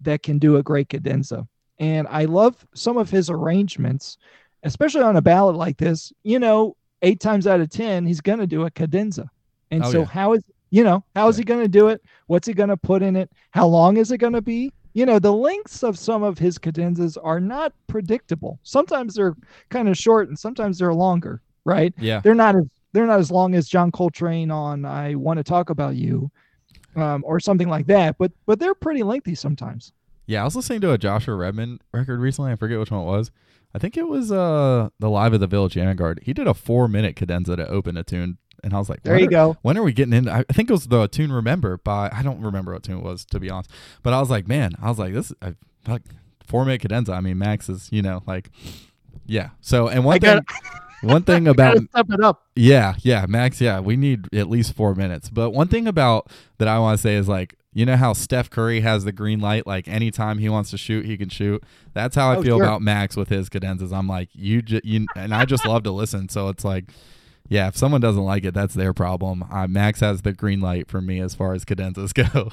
that can do a great cadenza. And I love some of his arrangements, especially on a ballad like this. You know, eight times out of 10, he's going to do a cadenza. And oh, so, yeah. how is, you know, how is he going to do it? What's he going to put in it? How long is it going to be? You know, the lengths of some of his cadenzas are not predictable. Sometimes they're kind of short and sometimes they're longer, right? Yeah. They're not as they're not as long as John Coltrane on I Want to Talk About You um, or something like that. But but they're pretty lengthy sometimes. Yeah, I was listening to a Joshua Redman record recently. I forget which one it was. I think it was uh the Live at the Village Vanguard. He did a four minute cadenza to open a tune, and I was like, "There you are, go." When are we getting in? I think it was the tune "Remember" by I don't remember what tune it was to be honest, but I was like, man, I was like, this I, like four minute cadenza. I mean, Max is you know like, yeah. So and one I thing. one thing about step it up. Yeah, yeah, Max. Yeah, we need at least four minutes. But one thing about that I want to say is like You know how Steph Curry has the green light, like anytime he wants to shoot, he can shoot. That's how I Oh, feel sure. about Max with his cadenzas. I'm like, you, ju- you, and I just love to listen. So it's like, yeah, if someone doesn't like it, that's their problem. Uh, Max has the green light for me as far as cadenzas go.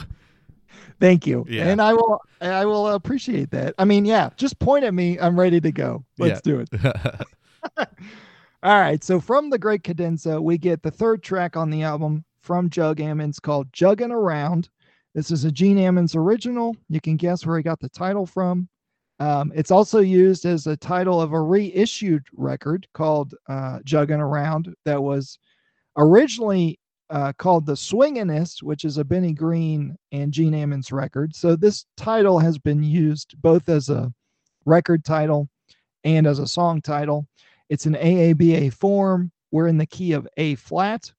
Thank you. Yeah. And I will I will appreciate that. I mean, yeah, just point at me. I'm ready to go. Let's do it. All right. So from the Great Cadenza, we get the third track on the album from Jug Ammons called Juggin' Around. This is a Gene Ammons original. You can guess where he got the title from. Um, it's also used as a title of a reissued record called uh, Juggin' Around that was originally uh, called The Swingin'est, which is a Benny Green and Gene Ammons record. So this title has been used both as a record title and as a song title. It's an AABA form. We're in the key of A flat.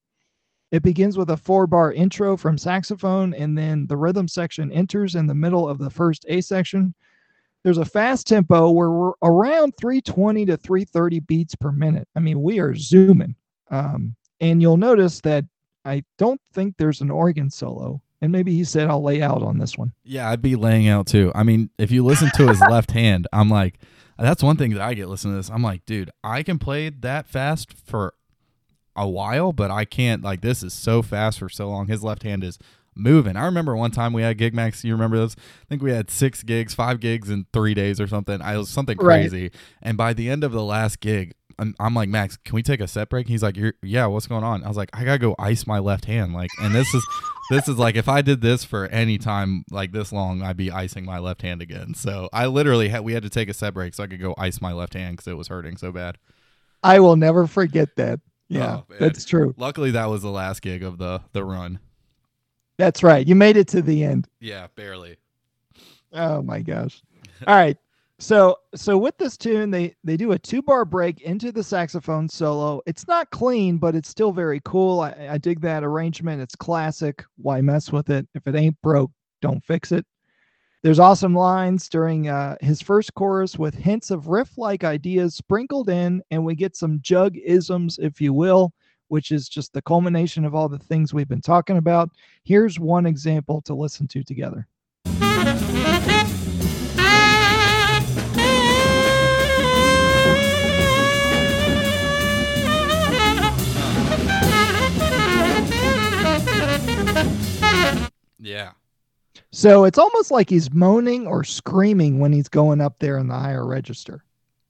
It begins with a four bar intro from saxophone, and then the rhythm section enters in the middle of the first A section. There's a fast tempo where we're around 320 to 330 beats per minute. I mean, we are zooming. Um, and you'll notice that I don't think there's an organ solo. And maybe he said I'll lay out on this one. Yeah, I'd be laying out too. I mean, if you listen to his left hand, I'm like, that's one thing that I get listening to this. I'm like, dude, I can play that fast for a while, but I can't. Like, this is so fast for so long. His left hand is moving. I remember one time we had Gig Max. You remember this? I think we had six gigs, five gigs in three days or something. I was something Right. crazy. And by the end of the last gig, I'm, I'm like, Max, can we take a set break? He's like, You're, yeah, what's going on? I was like, I gotta go ice my left hand. Like, and this is this is like if I did this for any time like this long, I'd be icing my left hand again. So I literally had we had to take a set break so I could go ice my left hand because it was hurting so bad. I will never forget that. Oh, yeah, Oh, that's true. Luckily, that was the last gig of the the run. That's right. You made it to the end. Yeah, barely. Oh my gosh. All right. So so with this tune, they they do a two bar break into the saxophone solo. It's not clean, but it's still very cool. I, I dig that arrangement. It's classic. Why mess with it? If it ain't broke, don't fix it. There's awesome lines during uh, his first chorus with hints of riff like ideas sprinkled in, and we get some jug isms, if you will, which is just the culmination of all the things we've been talking about. Here's one example to listen to together. Yeah. So it's almost like he's moaning or screaming when he's going up there in the higher register.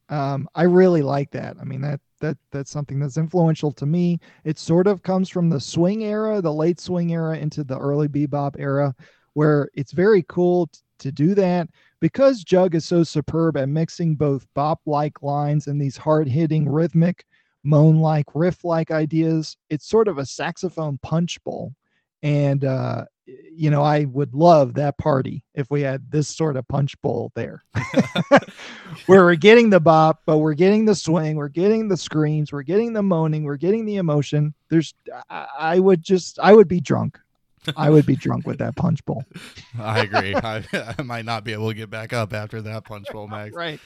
Um, I really like that. I mean that that that's something that's influential to me. It sort of comes from the swing era, the late swing era into the early bebop era, where it's very cool t- to do that because Jug is so superb at mixing both bop-like lines and these hard-hitting rhythmic, moan-like, riff-like ideas. It's sort of a saxophone punch bowl, and uh, you know, I would love that party if we had this sort of punch bowl there, where we're getting the bop, but we're getting the swing, we're getting the screams, we're getting the moaning, we're getting the emotion. There's, I, I would just, I would be drunk. I would be drunk with that punch bowl. I agree. I, I might not be able to get back up after that punch bowl, Max. Right.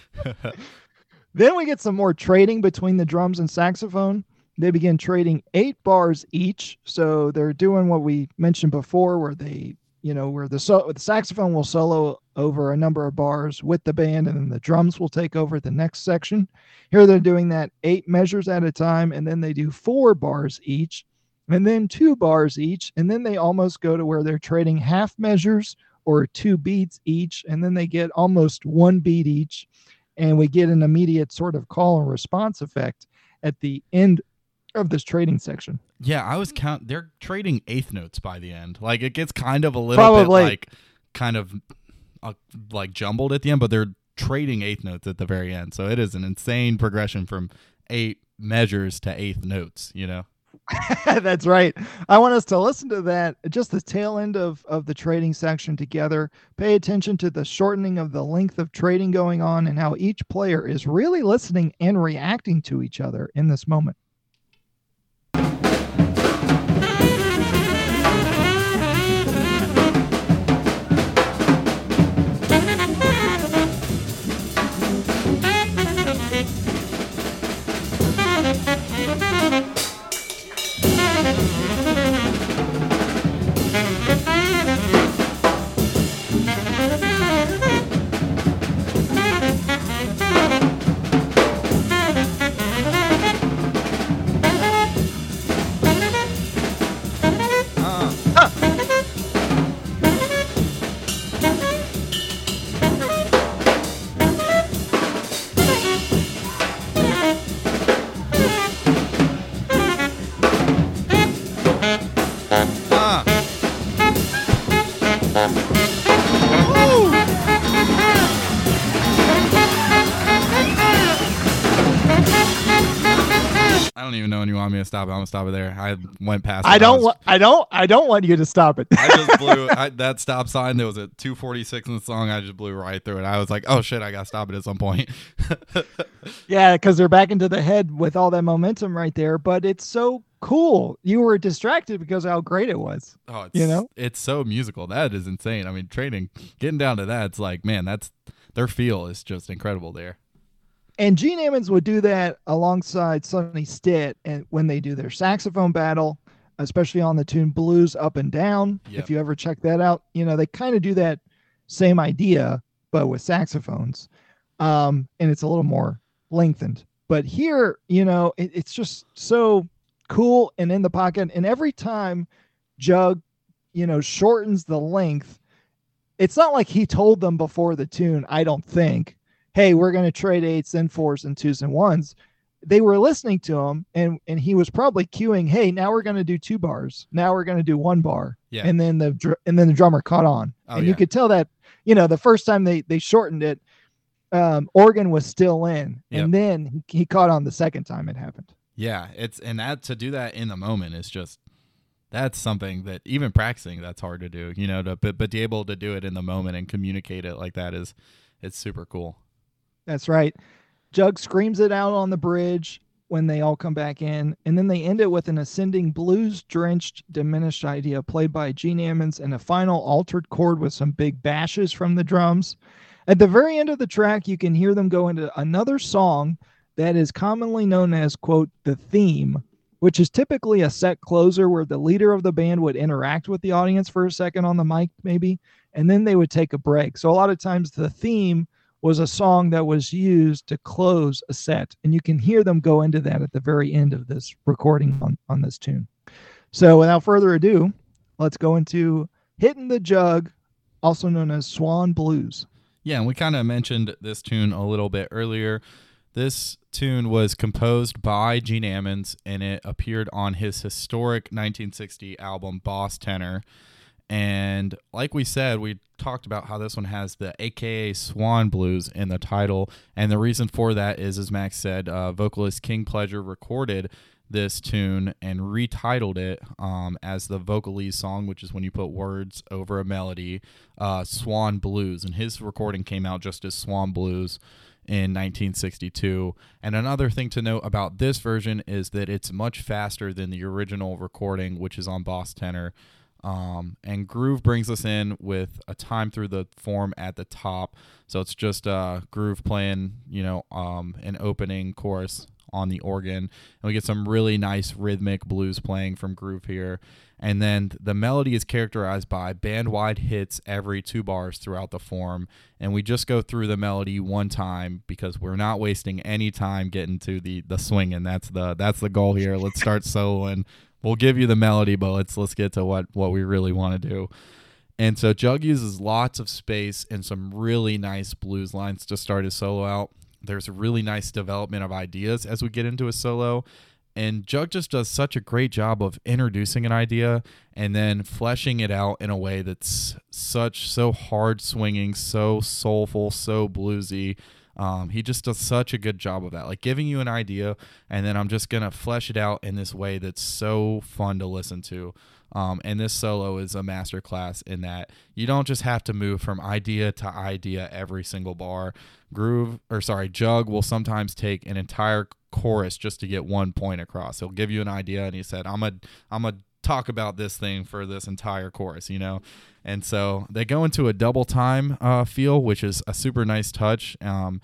Then we get some more trading between the drums and saxophone. They begin trading eight bars each. So they're doing what we mentioned before, where they, you know, where the, so- the saxophone will solo over a number of bars with the band, and then the drums will take over the next section. Here they're doing that eight measures at a time, and then they do four bars each, and then two bars each, and then they almost go to where they're trading half measures or two beats each, and then they get almost one beat each and we get an immediate sort of call and response effect at the end of this trading section. Yeah, I was count. They're trading eighth notes by the end. Like it gets kind of a little Probably. bit like kind of uh, like jumbled at the end, but they're trading eighth notes at the very end. So it is an insane progression from eight measures to eighth notes. You know. That's right. I want us to listen to that, just the tail end of, of the trading section together. Pay attention to the shortening of the length of trading going on and how each player is really listening and reacting to each other in this moment. Even stop it. I'm gonna stop it there. I went past. I don't was- want. I don't. I don't want you to stop it. I just blew I, that stop sign. There was a 246 in the song. I just blew right through it. I was like, oh shit, I gotta stop it at some point. yeah, because they're back into the head with all that momentum right there. But it's so cool. You were distracted because of how great it was. oh, it's, You know? it's so musical. That is insane. I mean, training, getting down to that, it's like, man, that's their feel is just incredible there. And Gene Ammons would do that alongside Sonny Stitt, and when they do their saxophone battle, especially on the tune "Blues Up and Down." Yep. If you ever check that out, you know they kind of do that same idea, but with saxophones, um, and it's a little more lengthened. But here, you know, it, it's just so cool and in the pocket. And every time Jug, you know, shortens the length, it's not like he told them before the tune. I don't think hey, we're going to trade eights and fours and twos and ones. They were listening to him, and and he was probably cueing, hey, now we're going to do two bars. Now we're going to do one bar. Yeah. And then the dr- and then the drummer caught on, Oh, and yeah. you could tell that, you know, the first time they they shortened it, um, organ was still in, Yep. and then he, he caught on the second time it happened. Yeah, it's and that to do that in the moment is just that's something that even practicing that's hard to do. You know, to but but to be able to do it in the moment and communicate it like that is it's super cool. That's right. Jug screams it out on the bridge when they all come back in, and then they end it with an ascending blues drenched diminished idea played by Gene Ammons and a final altered chord with some big bashes from the drums. At the very end of the track, you can hear them go into another song that is commonly known as, quote, the theme, which is typically a set closer where the leader of the band would interact with the audience for a second on the mic, maybe, and then they would take a break. So a lot of times the theme was a song that was used to close a set. And you can hear them go into that at the very end of this recording on, on this tune. So without further ado, let's go into Hitting the Jug, also known as Swan Blues. Yeah, and we kind of mentioned this tune a little bit earlier. This tune was composed by Gene Ammons and it appeared on his historic 1960 album Boss Tenor. And like we said, we talked about how this one has the AKA Swan Blues in the title. And the reason for that is, as Max said, uh, vocalist King Pleasure recorded this tune and retitled it um, as the vocalese song, which is when you put words over a melody, uh, Swan Blues. And his recording came out just as Swan Blues in 1962. And another thing to note about this version is that it's much faster than the original recording, which is on Boss Tenor. Um, and Groove brings us in with a time through the form at the top. So it's just uh, Groove playing, you know, um, an opening chorus on the organ. And we get some really nice rhythmic blues playing from Groove here. And then the melody is characterized by band wide hits every two bars throughout the form. And we just go through the melody one time because we're not wasting any time getting to the the swing. And That's the that's the goal here. Let's start soloing. We'll give you the melody, but let's let's get to what what we really want to do. And so Jug uses lots of space and some really nice blues lines to start his solo out. There's a really nice development of ideas as we get into a solo. And Jug just does such a great job of introducing an idea and then fleshing it out in a way that's such so hard swinging, so soulful, so bluesy. Um, he just does such a good job of that, like giving you an idea, and then I'm just gonna flesh it out in this way that's so fun to listen to. Um, and this solo is a masterclass in that you don't just have to move from idea to idea every single bar. Groove, or sorry, Jug will sometimes take an entire chorus just to get one point across. He'll give you an idea, and he said, "I'm a, I'm a talk about this thing for this entire chorus," you know. And so they go into a double time uh, feel, which is a super nice touch. Um,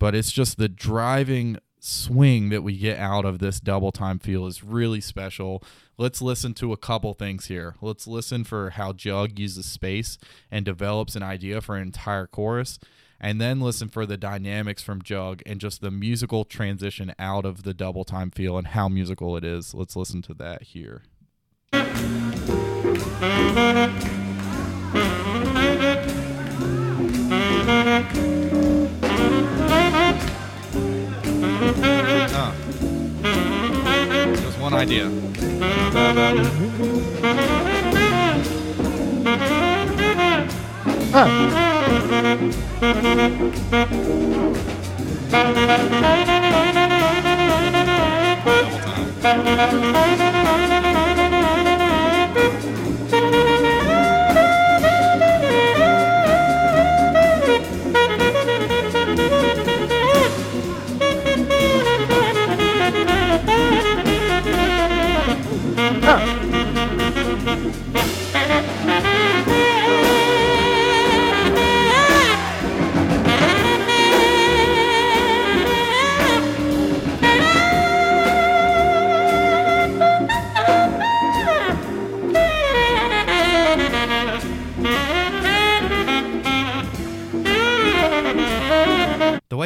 but it's just the driving swing that we get out of this double time feel is really special. Let's listen to a couple things here. Let's listen for how Jug uses space and develops an idea for an entire chorus. And then listen for the dynamics from Jug and just the musical transition out of the double time feel and how musical it is. Let's listen to that here. Uh. Just one idea. Huh. Double time.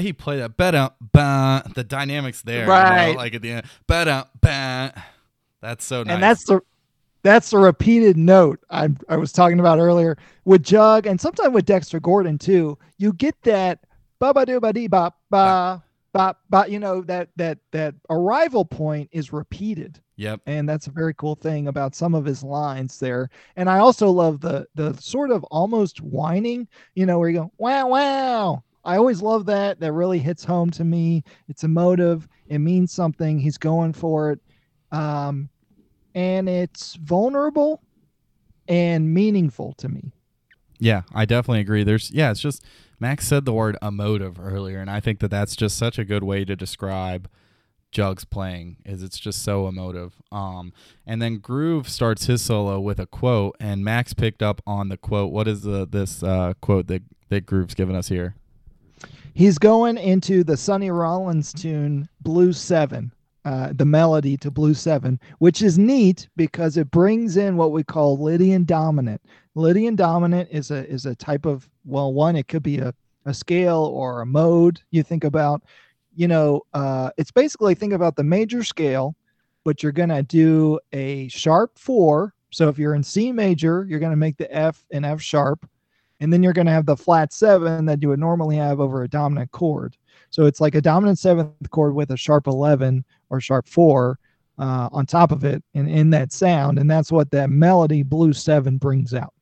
He played that, better, bah, the dynamics there, you know, Right. like at the end, better. That's so nice. and that's the that's the repeated note I I was talking about earlier with Jug and sometimes with Dexter Gordon too. You get that ba ba do ba dee ba ba ba ba. You know that that that arrival point is repeated, yep. and that's a very cool thing about some of his lines there. And I also love the the sort of almost whining. You know where you go wow wow. I always love that. That really hits home to me. It's emotive. It means something. He's going for it. Um, and it's vulnerable and meaningful to me. Yeah, I definitely agree. There's yeah, it's just Max said the word emotive earlier, and I think that that's just such a good way to describe Jug's playing. Is it's just so emotive. Um, and then Groove starts his solo with a quote, and Max picked up on the quote. What is the this uh, quote that that Groove's given us here? He's going into the Sonny Rollins tune Blue 7, uh, the melody to Blue 7, which is neat because it brings in what we call Lydian dominant. Lydian dominant is a is a type of well, one, it could be a, a scale or a mode you think about. You know, uh, it's basically think about the major scale, but you're gonna do a sharp four. So if you're in C major, you're gonna make the F and F sharp and then you're to have the flat seven that you would normally have over a dominant chord. So it's like a dominant seventh chord with a sharp 11 or sharp four uh, on top of it and in that sound. And that's what that melody blue seven brings out.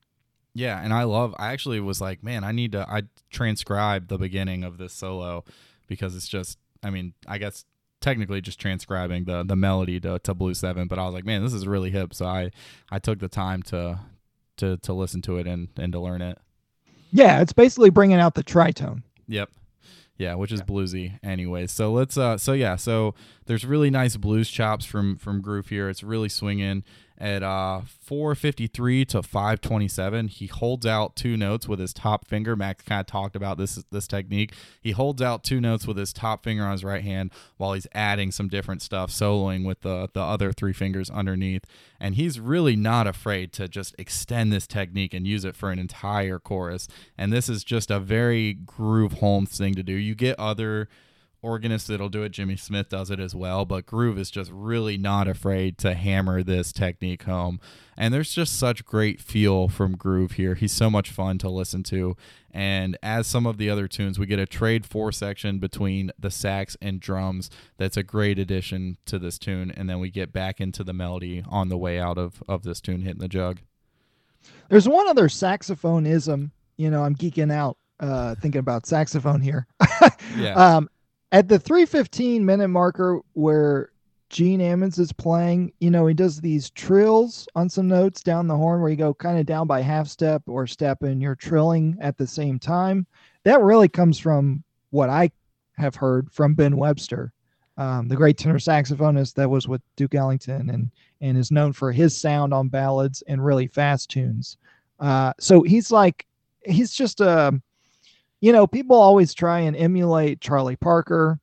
Yeah, and I love. I actually was like, man, I need to. I transcribe the beginning of this solo because it's just. I mean, I guess technically just transcribing the the melody to, to Blue Seven, but I was like, man, this is really hip. So I I took the time to to to listen to it and and to learn it. Yeah, it's basically bringing out the tritone. Yep. Yeah, which is bluesy anyway. So let's uh so yeah, so there's really nice blues chops from from Groove here. It's really swinging at uh 453 to 527. He holds out two notes with his top finger. Max kind of talked about this this technique. He holds out two notes with his top finger on his right hand while he's adding some different stuff, soloing with the the other three fingers underneath. And he's really not afraid to just extend this technique and use it for an entire chorus. And this is just a very Groove Holmes thing to do. You get other organist that'll do it. Jimmy Smith does it as well, but Groove is just really not afraid to hammer this technique home. And there's just such great feel from Groove here. He's so much fun to listen to. And as some of the other tunes, we get a trade four section between the sax and drums. That's a great addition to this tune. And then we get back into the melody on the way out of, of this tune hitting the jug. There's one other saxophoneism. You know, I'm geeking out uh, thinking about saxophone here. Yeah. Um, at the 315 minute marker where Gene Ammons is playing, you know, he does these trills on some notes down the horn where you go kind of down by half step or step and you're trilling at the same time. That really comes from what I have heard from Ben Webster, um, the great tenor saxophonist that was with Duke Ellington and and is known for his sound on ballads and really fast tunes. Uh, so he's like, he's just a you know, people always try and emulate Charlie Parker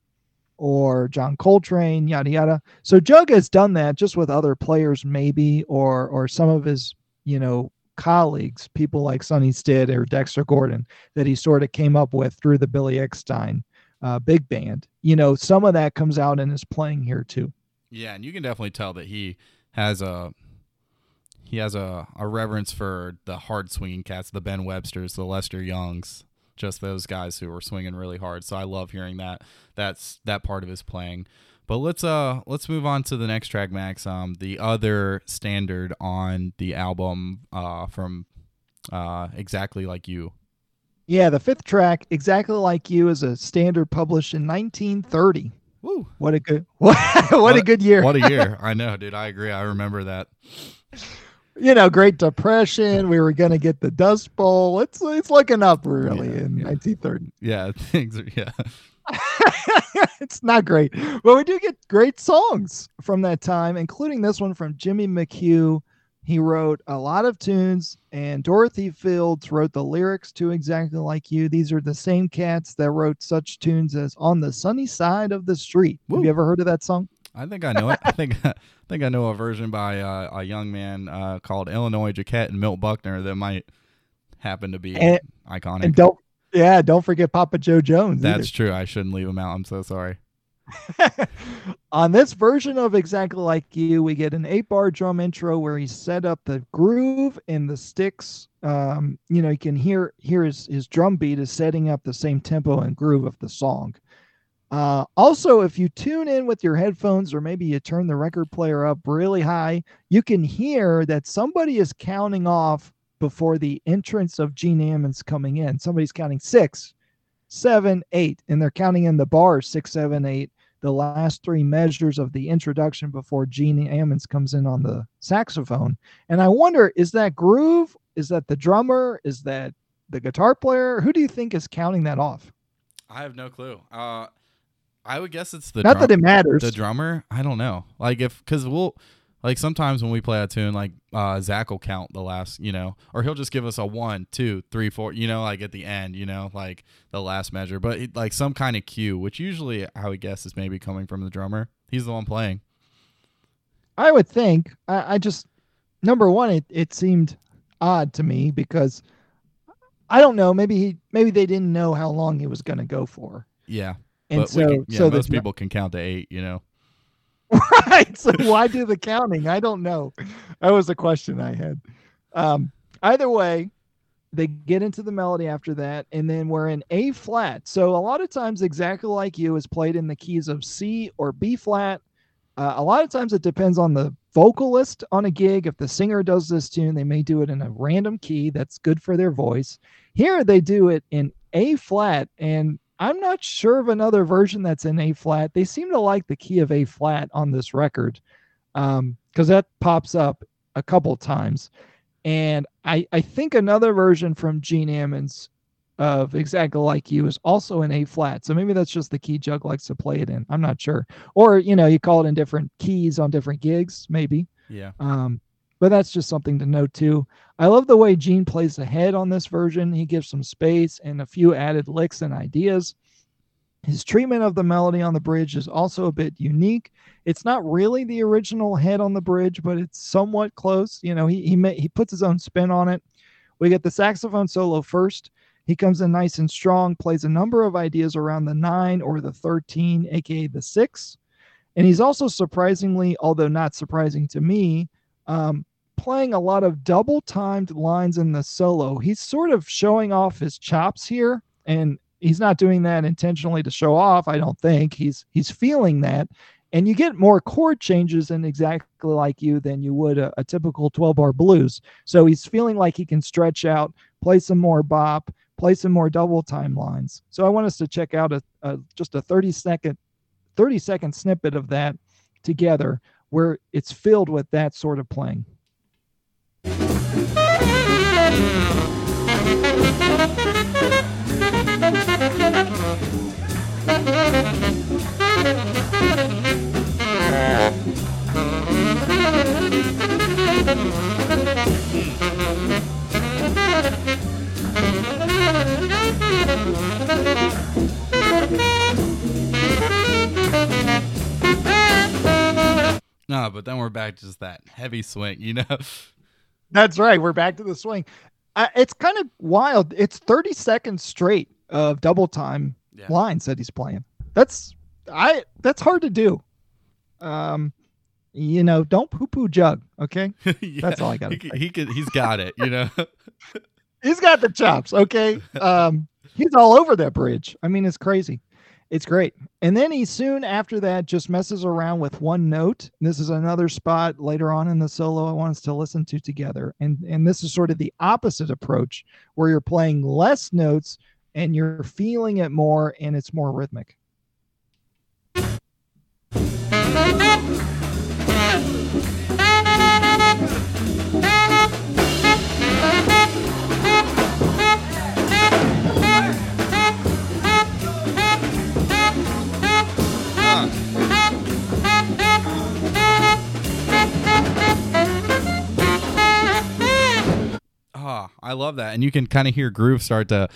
or John Coltrane, yada yada. So Jug has done that just with other players, maybe, or or some of his, you know, colleagues, people like Sonny Stitt or Dexter Gordon, that he sort of came up with through the Billy Eckstine uh, big band. You know, some of that comes out in his playing here too. Yeah, and you can definitely tell that he has a he has a, a reverence for the hard swinging cats, the Ben Websters, the Lester Youngs, just those guys who were swinging really hard. So I love hearing that. That's that part of his playing. But let's uh let's move on to the next track, Max. Um, the other standard on the album uh from uh exactly like you. Yeah, the fifth track, exactly like you, is a standard published in 1930. Woo. What a good what, what, a good year. What a year. I know, dude. I agree. I remember that. You know, Great Depression. We were gonna get the Dust Bowl. It's it's looking up really Yeah, in yeah. 1930. Yeah, things are yeah. it's not great, but we do get great songs from that time, including this one from Jimmy McHugh. He wrote a lot of tunes, and Dorothy Fields wrote the lyrics to Exactly Like You. These are the same cats that wrote such tunes as On the Sunny Side of the Street. Have you ever heard of that song? I think I know it. I think I think I know a version by uh, a young man uh, called Illinois Jacquet and Milt Buckner that might happen to be And- iconic. And don't, yeah, don't forget Papa Jo Jones. That's true. I shouldn't leave him out. I'm so sorry. On this version of Exactly Like You, we get an eight bar drum intro where he set up the groove and the sticks. Um, you know, you can hear hear his, his drum beat is setting up the same tempo and groove of the song. Uh, also, if you tune in with your headphones or maybe you turn the record player up really high, you can hear that somebody is counting off before the entrance of Gene Ammons coming in. Somebody's counting six, seven, eight, and they're counting in the bars six, seven, eight, the last three measures of the introduction before Gene Ammons comes in on the saxophone. And I wonder, is that groove? Is that the drummer? Is that the guitar player? Who do you think is counting that off? I have no clue. Uh, I would guess it's the Not drum- that it matters. the drummer. I don't know. Like if because we'll like sometimes when we play a tune, like uh, Zach will count the last, you know, or he'll just give us a one, two, three, four, you know, like at the end, you know, like the last measure, but it, like some kind of cue, which usually I would guess is maybe coming from the drummer. He's the one playing. I would think. I, I just number one, it, it seemed odd to me because I don't know. Maybe he maybe they didn't know how long he was going to go for, Yeah, and but so can, yeah, so most people can count to eight. You know. right. So why do the counting? I don't know. That was a question I had. Um, either way, they get into the melody after that, and then we're in A flat. So a lot of times, exactly like you, is played in the keys of C or B flat. Uh, a lot of times, it depends on the vocalist on a gig. If the singer does this tune, they may do it in a random key that's good for their voice. Here, they do it in A flat, and I'm not sure of another version that's in A flat. They seem to like the key of A flat on this record because that pops up a couple times. And I, I think another version from Gene Ammons of Exactly Like You is also in A flat. So maybe that's just the key Jug likes to play it in. I'm not sure. Or, you know, you call it in different keys on different gigs, maybe. Yeah. Um, but that's just something to note too. I love the way Gene plays the head on this version. He gives some space and a few added licks and ideas. His treatment of the melody on the bridge is also a bit unique. It's not really the original head on the bridge, but it's somewhat close. You know, he he ma- he puts his own spin on it. We get the saxophone solo first. He comes in nice and strong, plays a number of ideas around the nine or the 13, aka the six. And he's also surprisingly, although not surprising to me, um, playing a lot of double timed lines in the solo. He's sort of showing off his chops here, and he's not doing that intentionally to show off. I don't think he's he's feeling that, and you get more chord changes in exactly like you than you would a, a typical 12 bar blues. So he's feeling like he can stretch out, play some more bop, play some more double time lines. So I want us to check out a, a just a 30 second 30 second snippet of that together where it's filled with that sort of playing. No, but then we're back to just that heavy swing, you know. That's right. We're back to the swing. Uh, it's kind of wild. It's 30 seconds straight of double time Yeah. lines that he's playing. That's I that's hard to do. Um you know, don't poo poo jug, okay? Yeah, That's all I gotta He, he could. He's got it. You know. He's got the chops, okay? Um he's all over that bridge. I mean, it's crazy. It's great. And then he soon after that just messes around with one note. This is another spot later on in the solo I want us to listen to together. And and this is sort of the opposite approach where you're playing less notes and you're feeling it more and it's more rhythmic. Ah, I love that, and you can kind of hear groove start to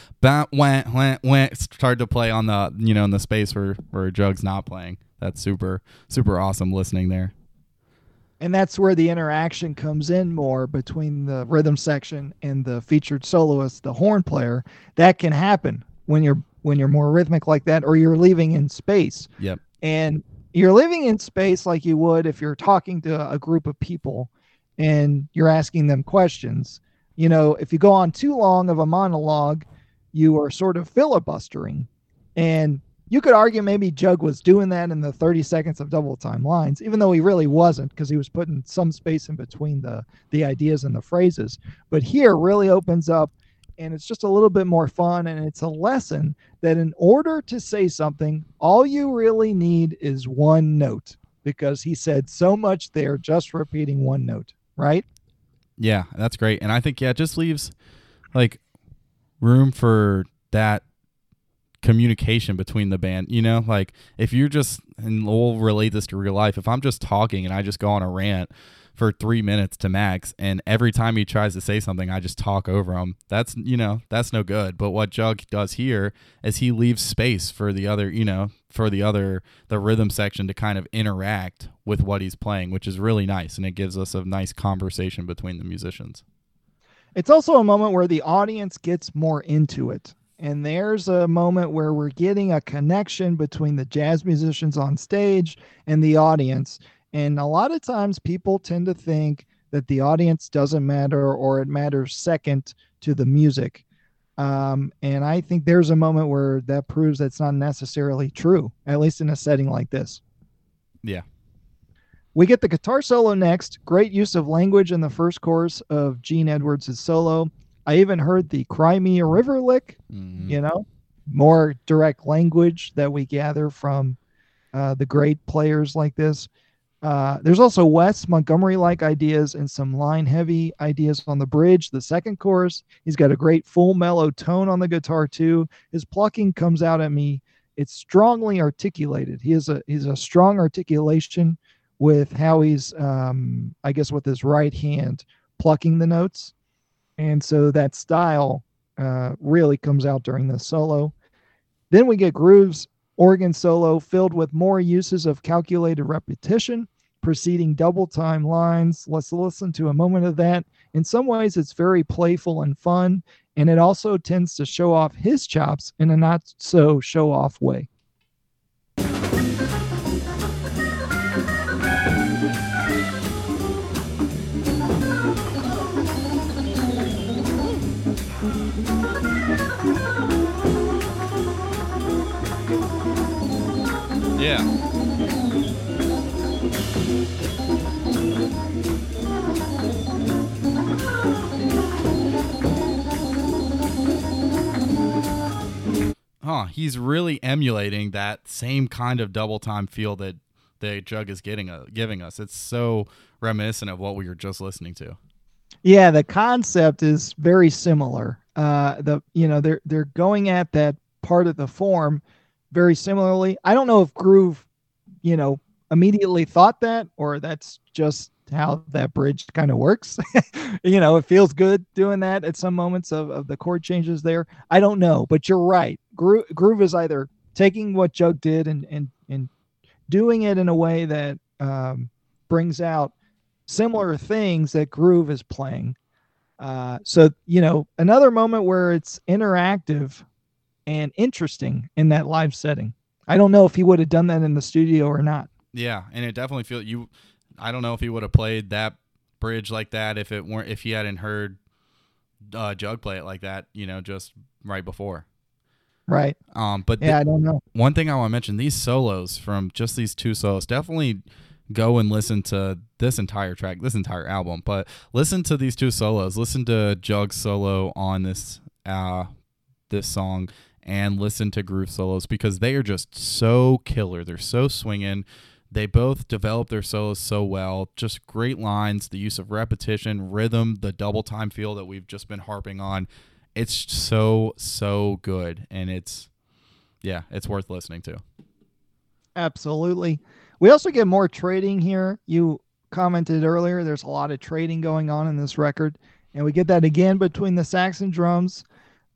went, went, went, start to play on the you know in the space where where Jug's not playing. That's super super awesome listening there. and that's where the interaction comes in more between the rhythm section and the featured soloist the horn player that can happen when you're when you're more rhythmic like that or you're leaving in space Yep. and you're living in space like you would if you're talking to a group of people and you're asking them questions you know if you go on too long of a monologue you are sort of filibustering and you could argue maybe Jug was doing that in the 30 seconds of double time lines, even though he really wasn't because he was putting some space in between the the ideas and the phrases. But here really opens up and it's just a little bit more fun and it's a lesson that in order to say something, all you really need is one note because he said so much there just repeating one note, right? Yeah, that's great. And I think yeah, it just leaves like room for that communication between the band. You know, like if you're just and we'll relate this to real life. If I'm just talking and I just go on a rant for three minutes to Max, and every time he tries to say something, I just talk over him. That's you know that's no good. But what Jug does here is he leaves space for the other, you know, for the other the rhythm section to kind of interact with what he's playing, which is really nice, and it gives us a nice conversation between the musicians. It's also a moment where the audience gets more into it. And there's a moment where we're getting a connection between the jazz musicians on stage and the audience. And a lot of times people tend to think that the audience doesn't matter or it matters second to the music. Um, and I think there's a moment where that proves that's not necessarily true, at least in a setting like this. Yeah. We get the guitar solo next. Great use of language in the first chorus of Gene Edwards' solo. I even heard the Cry Me a River lick, Mhm. you know, more direct language that we gather from uh, the great players like this. Uh, there's also Wes Montgomery like ideas and some line heavy ideas on the bridge. The second chorus, he's got a great full mellow tone on the guitar too. His plucking comes out at me. It's strongly articulated. He has a he's a strong articulation with how he's um, I guess with his right hand plucking the notes. And so that style uh, really comes out during the solo. Then we get Groove's organ solo filled with more uses of calculated repetition, preceding double time lines. Let's listen to a moment of that. In some ways, it's very playful and fun, and it also tends to show off his chops in a not so show off way. Yeah. Huh, he's really emulating that same kind of double time feel that the Jug is getting uh, giving us. It's so reminiscent of what we were just listening to. Yeah, the concept is very similar. Uh, the you know they're they're going at that part of the form very similarly. I don't know if Groove, you know, immediately thought that or that's just how that bridge kind of works. you know, it feels good doing that at some moments of, of the chord changes there. I don't know, but you're right. Groove, Groove is either taking what Jug did and and and doing it in a way that um, brings out similar things that Groove is playing. Uh, so you know, another moment where it's interactive and interesting in that live setting. I don't know if he would have done that in the studio or not. Yeah, and it definitely feel you. I don't know if he would have played that bridge like that if it weren't if he hadn't heard uh, Jug play it like that. You know, just right before. Right. Um, but Yeah, I don't know. one thing I want to mention these solos from just these two solos definitely go and listen to this entire track, this entire album. But listen to these two solos. Listen to Jug's solo on this uh this song and listen to Groove solos because they are just so killer. They're so swinging. They both develop their solos so well. Just great lines, the use of repetition, rhythm, the double time feel that we've just been harping on. It's so so good and it's yeah, it's worth listening to. Absolutely. We also get more trading here. You commented earlier, there's a lot of trading going on in this record, and we get that again between the sax and drums.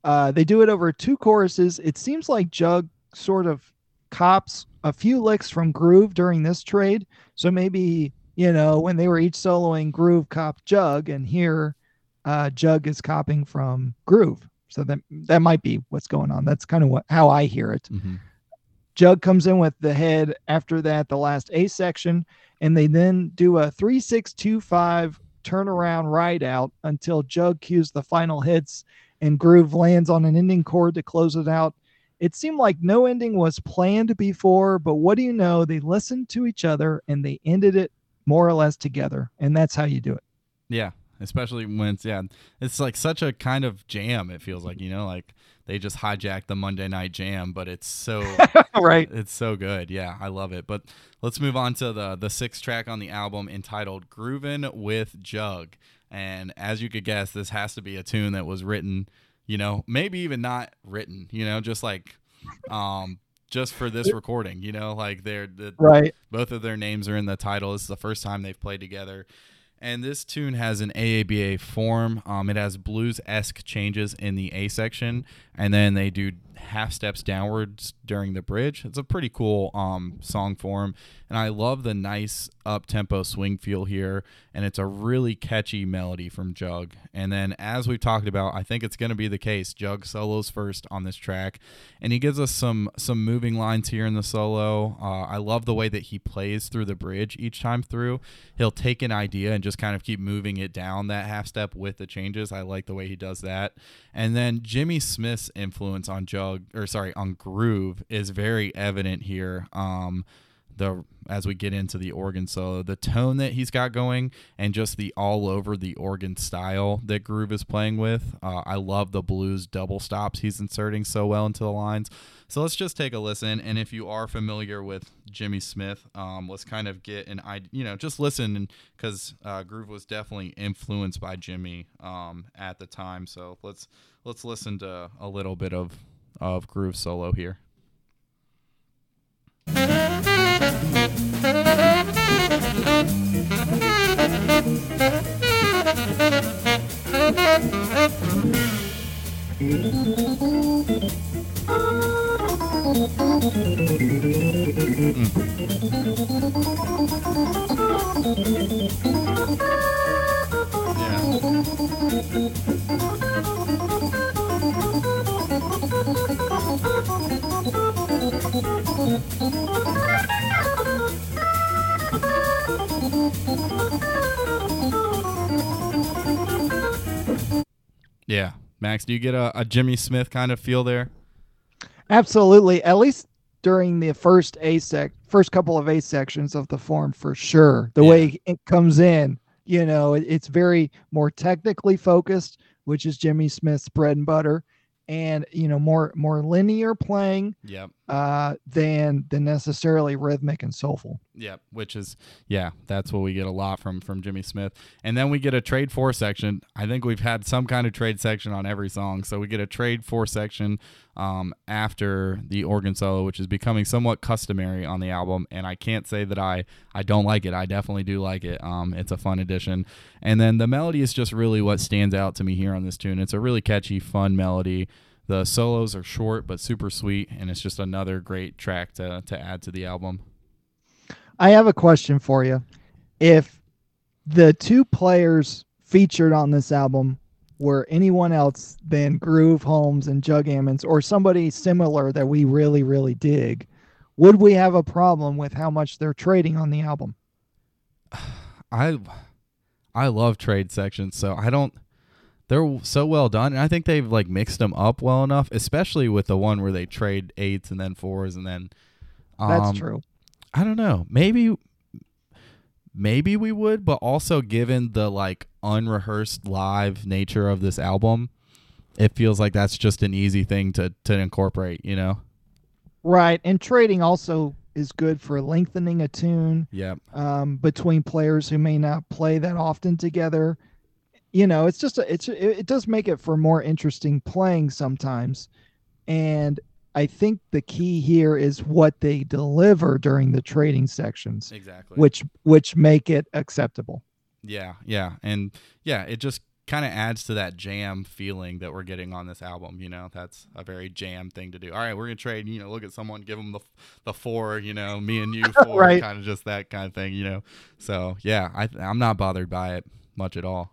Uh, they do it over two choruses. It seems like Jug sort of cops a few licks from Groove during this trade. So maybe, you know, when they were each soloing, Groove cop Jug, and here uh, Jug is copying from Groove. So that that might be what's going on. That's kind of what how I hear it. Mm-hmm. Jug comes in with the head after that, the last A section, and they then do a three six two five turnaround ride out until Jug cues the final hits and Groove lands on an ending chord to close it out. It seemed like no ending was planned before, but what do you know? They listened to each other and they ended it more or less together, and that's how you do it. Yeah, especially when it's yeah, it's like such a kind of jam. It feels like you know, like they just hijacked the Monday Night Jam, but it's so right. It's so good. Yeah, I love it. But let's move on to the the sixth track on the album entitled "Groovin' with Jug." And as you could guess, this has to be a tune that was written, you know, maybe even not written, you know, just like um just for this recording, you know, like they're the, right. Both of their names are in the title. This is the first time they've played together. And this tune has an AABA form. Um, it has blues esque changes in the A section, and then they do half steps downwards during the bridge. It's a pretty cool um, song form, and I love the nice up tempo swing feel here. And it's a really catchy melody from Jug. And then, as we've talked about, I think it's going to be the case. Jug solos first on this track, and he gives us some some moving lines here in the solo. Uh, I love the way that he plays through the bridge each time through. He'll take an idea and just kind of keep moving it down that half step with the changes. I like the way he does that. And then Jimmy Smith's influence on Jug or sorry on groove is very evident here um the as we get into the organ solo the tone that he's got going and just the all over the organ style that groove is playing with. Uh, i love the blues double stops he's inserting so well into the lines. So let's just take a listen and if you are familiar with jimmy smith um, let's kind of get an idea you know just listen because uh, groove was definitely influenced by jimmy um, at the time. So let's let's listen to a little bit of of groove solo here. Max, do you get a, a Jimmy Smith kind of feel there? Absolutely. At least during the first A sec, first couple of A sections of the form, for sure. The yeah. way it comes in, you know, it, it's very more technically focused, which is Jimmy Smith's bread and butter and you know more more linear playing yep uh than than necessarily rhythmic and soulful. Yep which is yeah that's what we get a lot from from jimmy smith. And then we get a trade four section. I think we've had some kind of trade section on every song. So we get a trade four section um after the organ solo which is becoming somewhat customary on the album. And i can't say that i i don't like it. I definitely do like it. Um it's a fun addition. And then the melody is just really what stands out to me here on this tune. It's a really catchy fun melody the solos are short but super sweet, and it's just another great track to, to add to the album. I have a question for you. If the two players featured on this album were anyone else than Groove Holmes and Jug Ammons or somebody similar that we really, really dig, would we have a problem with how much they're trading on the album? I I love trade sections, so I don't they're so well done and i think they've like mixed them up well enough especially with the one where they trade eights and then fours and then um, that's true. I don't know. Maybe maybe we would but also given the like unrehearsed live nature of this album it feels like that's just an easy thing to to incorporate you know? Right and trading also is good for lengthening a tune yep. um, between players who may not play that often together you know, it's just a, it's it does make it for more interesting playing sometimes, and I think the key here is what they deliver during the trading sections, Exactly. which which make it acceptable. Yeah, yeah, and yeah, it just kind of adds to that jam feeling that we're getting on this album. You know, that's a very jam thing to do. All right, we're gonna trade. You know, look at someone, give them the the four. You know, me and you four, Right. kind of just that kind of thing. You know, so yeah, I I'm not bothered by it much at all.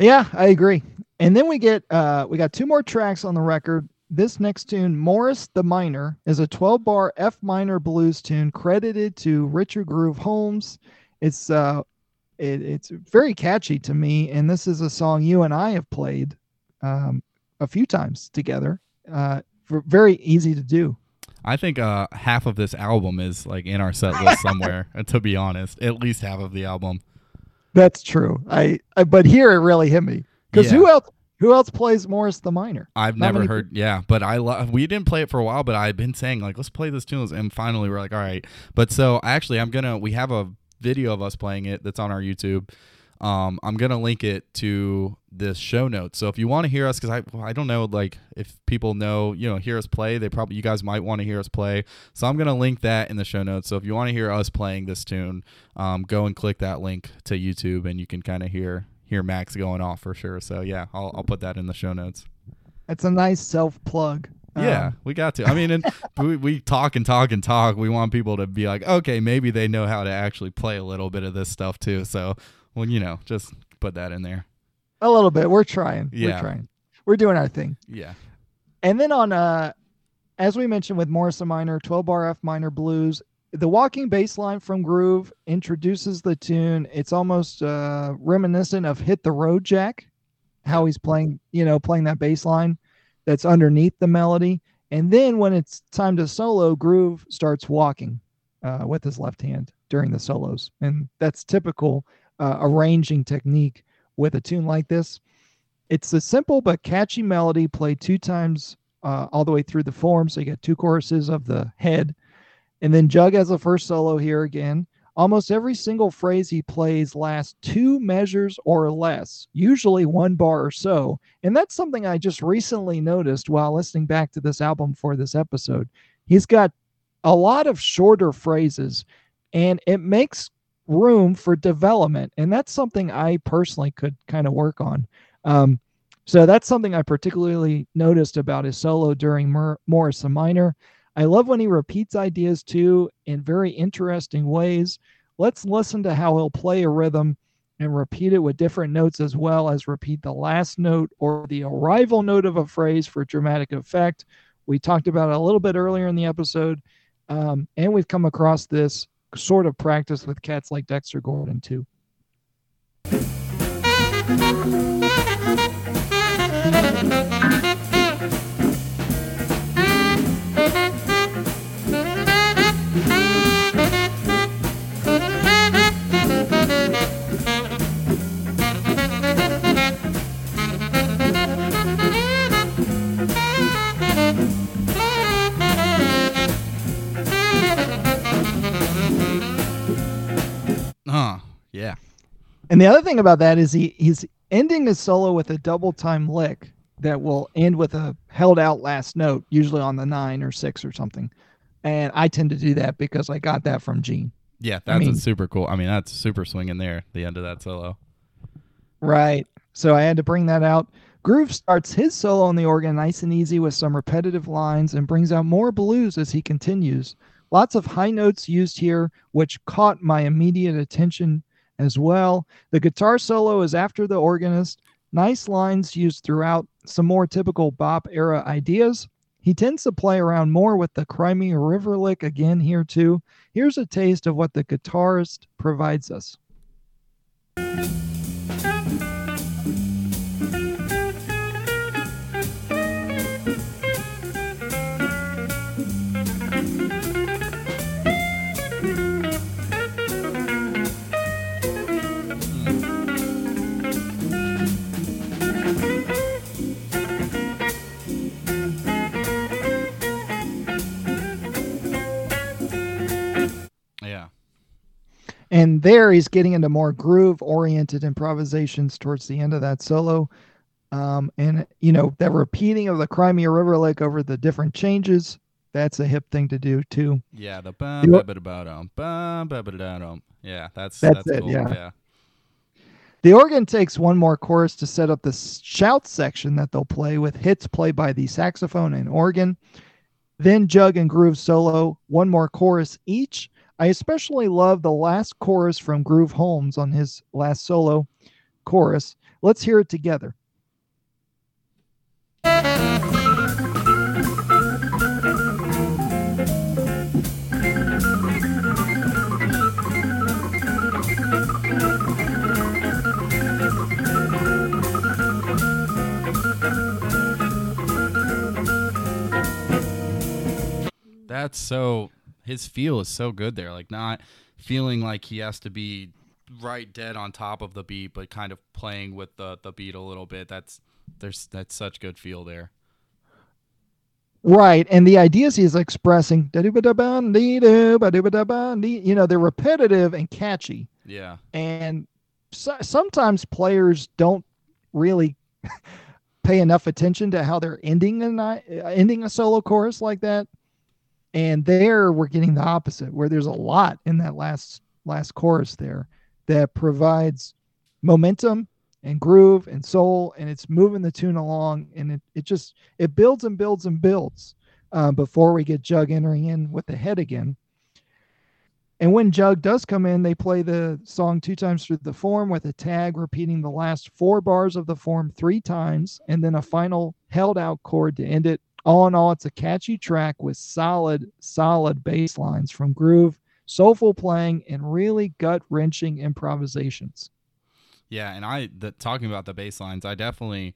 Yeah, I agree. And then we get uh we got two more tracks on the record. This next tune, Morris the Minor, is a 12 bar F minor blues tune credited to Richard Groove Holmes. It's uh it, it's very catchy to me, and this is a song you and I have played um, a few times together. Uh, very easy to do. I think uh, half of this album is like in our set list somewhere. to be honest, at least half of the album. That's true. I, I but here it really hit me because Yeah. who else who else plays Morris the Minor? I've Not never heard, yeah, but I love. We didn't play it for a while, but I've been saying like, let's play this tune, and finally we're like, all right. But so actually, I'm gonna. We have a video of us playing it that's on our YouTube. Um, I'm gonna link it to this show notes. So if you want to hear us, because I I don't know like if people know you know hear us play, they probably you guys might want to hear us play. So I'm gonna link that in the show notes. So if you want to hear us playing this tune, um, go and click that link to YouTube, and you can kind of hear hear Max going off for sure. So yeah, I'll I'll put that in the show notes. It's a nice self plug. Yeah, we got to. I mean, and we, we talk and talk and talk. We want people to be like, okay, maybe they know how to actually play a little bit of this stuff too. So, well, you know, just put that in there. a little bit. We're trying. Yeah. We're trying. We're doing our thing. Yeah. And then on uh as we mentioned with Morris the Minor, 12 bar F minor blues, the walking bass line from Groove introduces the tune. It's almost uh reminiscent of Hit the Road Jack, how he's playing, you know, playing that bass line that's underneath the melody. And then when it's time to solo, Groove starts walking uh, with his left hand during the solos. And that's typical uh, arranging technique with a tune like this. It's a simple but catchy melody played two times uh, all the way through the form. So you get two choruses of the head. And then Jug has the first solo here again. Almost every single phrase he plays lasts two measures or less, usually one bar or so. And that's something I just recently noticed while listening back to this album for this episode. He's got a lot of shorter phrases, and it makes room for development. And that's something I personally could kind of work on. Um, so that's something I particularly noticed about his solo during Mor- Morris the Minor. I love when he repeats ideas too in very interesting ways. Let's listen to how he'll play a rhythm and repeat it with different notes as well as repeat the last note or the arrival note of a phrase for dramatic effect. We talked about it a little bit earlier in the episode, um, and we've come across this sort of practice with cats like Dexter Gordon too. Yeah. And the other thing about that is he he's ending his solo with a double time lick that will end with a held out last note, usually on the nine or six or something. And I tend to do that because I got that from Gene. Yeah. That's mean- a super cool. I mean, that's super swinging there. The end of that solo. Right. So I had to bring that out. Groove starts his solo on the organ nice and easy with some repetitive lines and brings out more blues as he continues. Lots of high notes used here, which caught my immediate attention as well. The guitar solo is after the organist. Nice lines used throughout, some more typical bop era ideas. He tends to play around more with the Cry Me a River lick again here too. Here's a taste of what the guitarist provides us. And there he's getting into more groove oriented improvisations towards the end of that solo. Um, and you know that repeating of the Cry Me a River Lake over the different changes, that's a hip thing to do too. Yeah, the bum, You- ba ba da dum, bum, ba ba da dum. Yeah, that's That's that's, it, cool. yeah. yeah. The organ takes one more chorus to set up the shout section that they'll play with hits played by the saxophone and organ. Then Jug and Groove solo, one more chorus each. I especially love the last chorus from Groove Holmes on his last solo chorus. Let's hear it together. That's so his feel is so good there. Like not feeling like he has to be right dead on top of the beat, but kind of playing with the the beat a little bit. That's there's that's such good feel there. Right. And the ideas he's expressing, you know, they're repetitive and catchy. Yeah. and so, sometimes players don't really pay enough attention to how they're ending a ending a solo chorus like that and there we're getting the opposite where there's a lot in that last last chorus there that provides momentum and groove and soul and it's moving the tune along and it, it just it builds and builds and builds uh, before we get jug entering in with the head again and when Jug does come in, they play the song two times through the form with a tag repeating the last four bars of the form three times, and then a final held out chord to end it. All in all, it's a catchy track with solid, solid bass lines from groove, soulful playing, and really gut wrenching improvisations. Yeah, and I the, talking about the bass lines, I definitely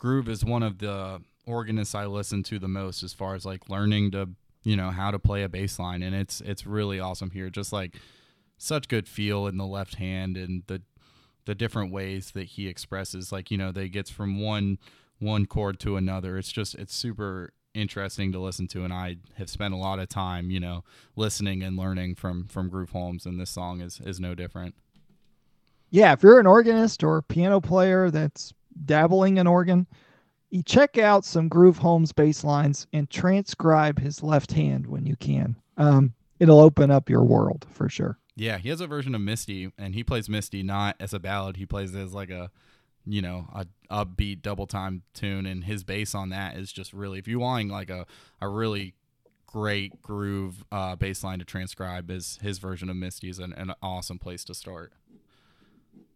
Groove is one of the organists I listen to the most as far as like learning to you know how to play a bass line, and it's it's really awesome here. Just like such good feel in the left hand and the the different ways that he expresses like you know he gets from one one chord to another it's just it's super interesting to listen to and i have spent a lot of time you know listening and learning from from groove holmes and this song is is no different Yeah, if you're an organist or piano player that's dabbling in organ, you check out some Groove Holmes bass lines and transcribe his left hand when you can. Um, it'll open up your world for sure. Yeah, he has a version of Misty, and he plays Misty not as a ballad. He plays it as like a, you know, a upbeat double time tune, and his bass on that is just really. If you want like a a really great groove uh, bass line to transcribe, is his version of Misty is an, an awesome place to start.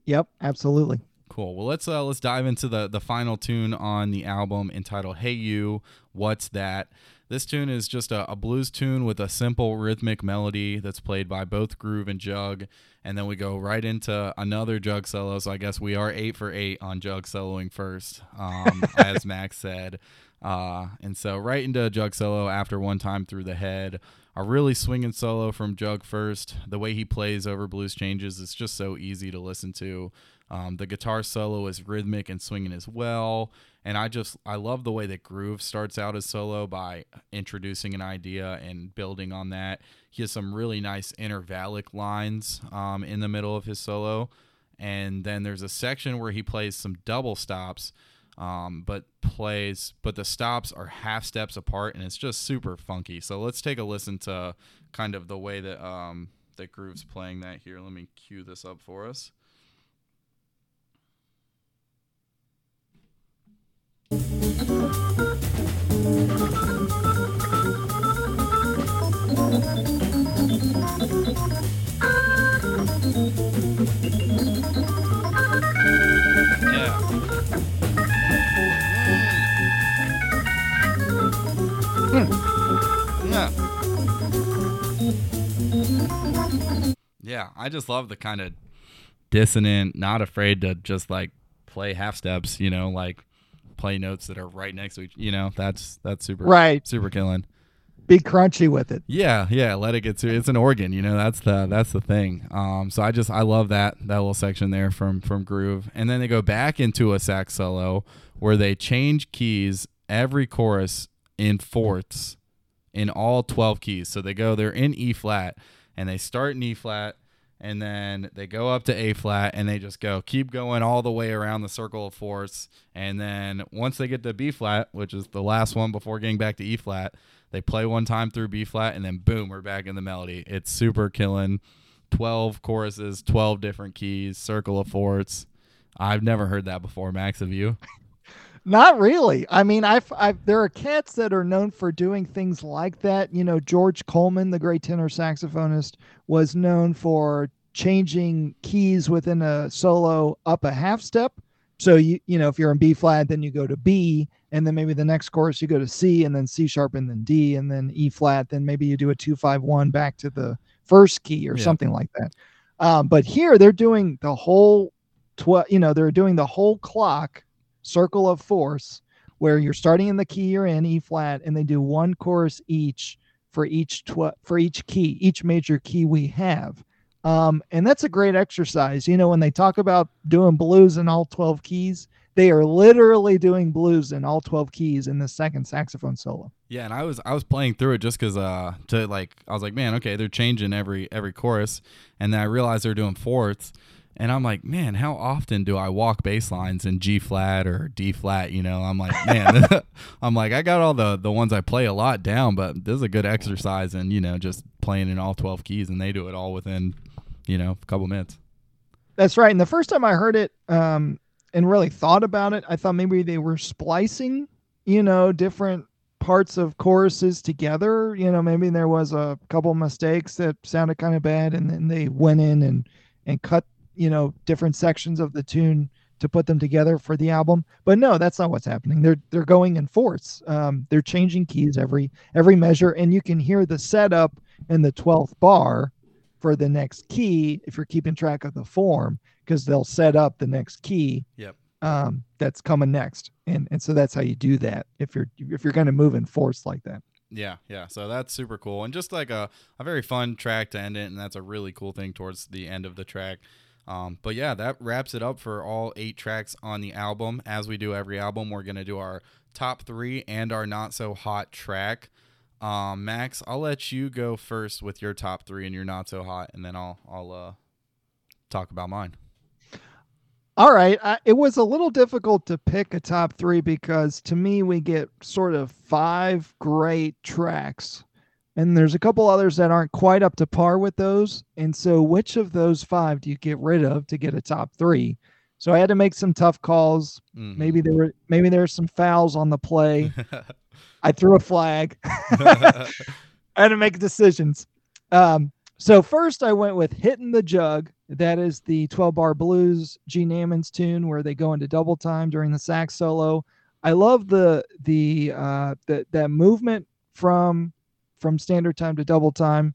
Yep, absolutely. Cool. Well, let's uh let's dive into the the final tune on the album entitled "Hey You." What's that? This tune is just a, a blues tune with a simple rhythmic melody that's played by both Groove and Jug, and then we go right into another Jug solo. So I guess we are eight for eight on Jug soloing first, um, as Max said. Uh, and so right into a Jug solo after one time through the head. A really swinging solo from Jug first. The way he plays over blues changes is just so easy to listen to. Um, the guitar solo is rhythmic and swinging as well. And I just I love the way that Groove starts out his solo by introducing an idea and building on that. He has some really nice intervallic lines um, in the middle of his solo, and then there's a section where he plays some double stops, um, but plays but the stops are half steps apart, and it's just super funky. So let's take a listen to kind of the way that um, that Groove's playing that here. Let me cue this up for us. Yeah. Yeah. Yeah, I just love the kind of dissonant, not afraid to just like play half steps, you know, like play notes that are right next to each, you know, that's that's super Right. super killing. Be crunchy with it. Yeah, yeah, let it get to it's an organ, you know, that's the that's the thing. Um so I just I love that that little section there from from Groove. And then they go back into a sax solo where they change keys every chorus in fourths in all 12 keys. So they go they're in E flat and they start in E flat and then they go up to A flat and they just go keep going all the way around the circle of fourths. And then once they get to B flat, which is the last one before getting back to E flat, they play one time through B flat and then boom, we're back in the melody. It's super killing. 12 choruses, 12 different keys, circle of fourths. I've never heard that before, Max. Have you? Not really. I mean, I've, I've there are cats that are known for doing things like that. You know, George Coleman, the great tenor saxophonist, was known for changing keys within a solo up a half step. So you you know, if you're in B flat, then you go to B, and then maybe the next chorus you go to C, and then C sharp, and then D, and then E flat. Then maybe you do a two five one back to the first key or yeah. something like that. Um, but here they're doing the whole twelve. You know, they're doing the whole clock circle of fourths where you're starting in the key you're in E flat and they do one chorus each for each tw- for each key each major key we have um, and that's a great exercise you know when they talk about doing blues in all 12 keys they are literally doing blues in all 12 keys in the second saxophone solo yeah and i was i was playing through it just because uh to like i was like man okay they're changing every every chorus and then i realized they're doing fourths and I'm like, man, how often do I walk bass lines in G flat or D flat? You know, I'm like, man, I'm like, I got all the the ones I play a lot down, but this is a good exercise, and you know, just playing in all 12 keys, and they do it all within, you know, a couple minutes. That's right. And the first time I heard it, um, and really thought about it, I thought maybe they were splicing, you know, different parts of choruses together. You know, maybe there was a couple mistakes that sounded kind of bad, and then they went in and and cut you know different sections of the tune to put them together for the album but no that's not what's happening they're they're going in fourths um, they're changing keys every every measure and you can hear the setup in the 12th bar for the next key if you're keeping track of the form because they'll set up the next key yep um, that's coming next and and so that's how you do that if you're if you're going to move in fourths like that yeah, yeah. So that's super cool. And just like a, a very fun track to end it. And that's a really cool thing towards the end of the track. Um, but yeah, that wraps it up for all eight tracks on the album. As we do every album, we're gonna do our top three and our not so hot track. Um, Max, I'll let you go first with your top three and your not so hot, and then I'll I'll uh, talk about mine. All right, uh, it was a little difficult to pick a top three because to me we get sort of five great tracks and there's a couple others that aren't quite up to par with those. And so, which of those five do you get rid of to get a top three? So I had to make some tough calls. Mm-hmm. Maybe there were maybe there were some fouls on the play. I threw a flag. I had to make decisions. Um, so first, I went with "Hitting the Jug." That is the 12 bar blues Gene Ammons tune where they go into double time during the sax solo. I love the the uh, the that movement from from standard time to double time.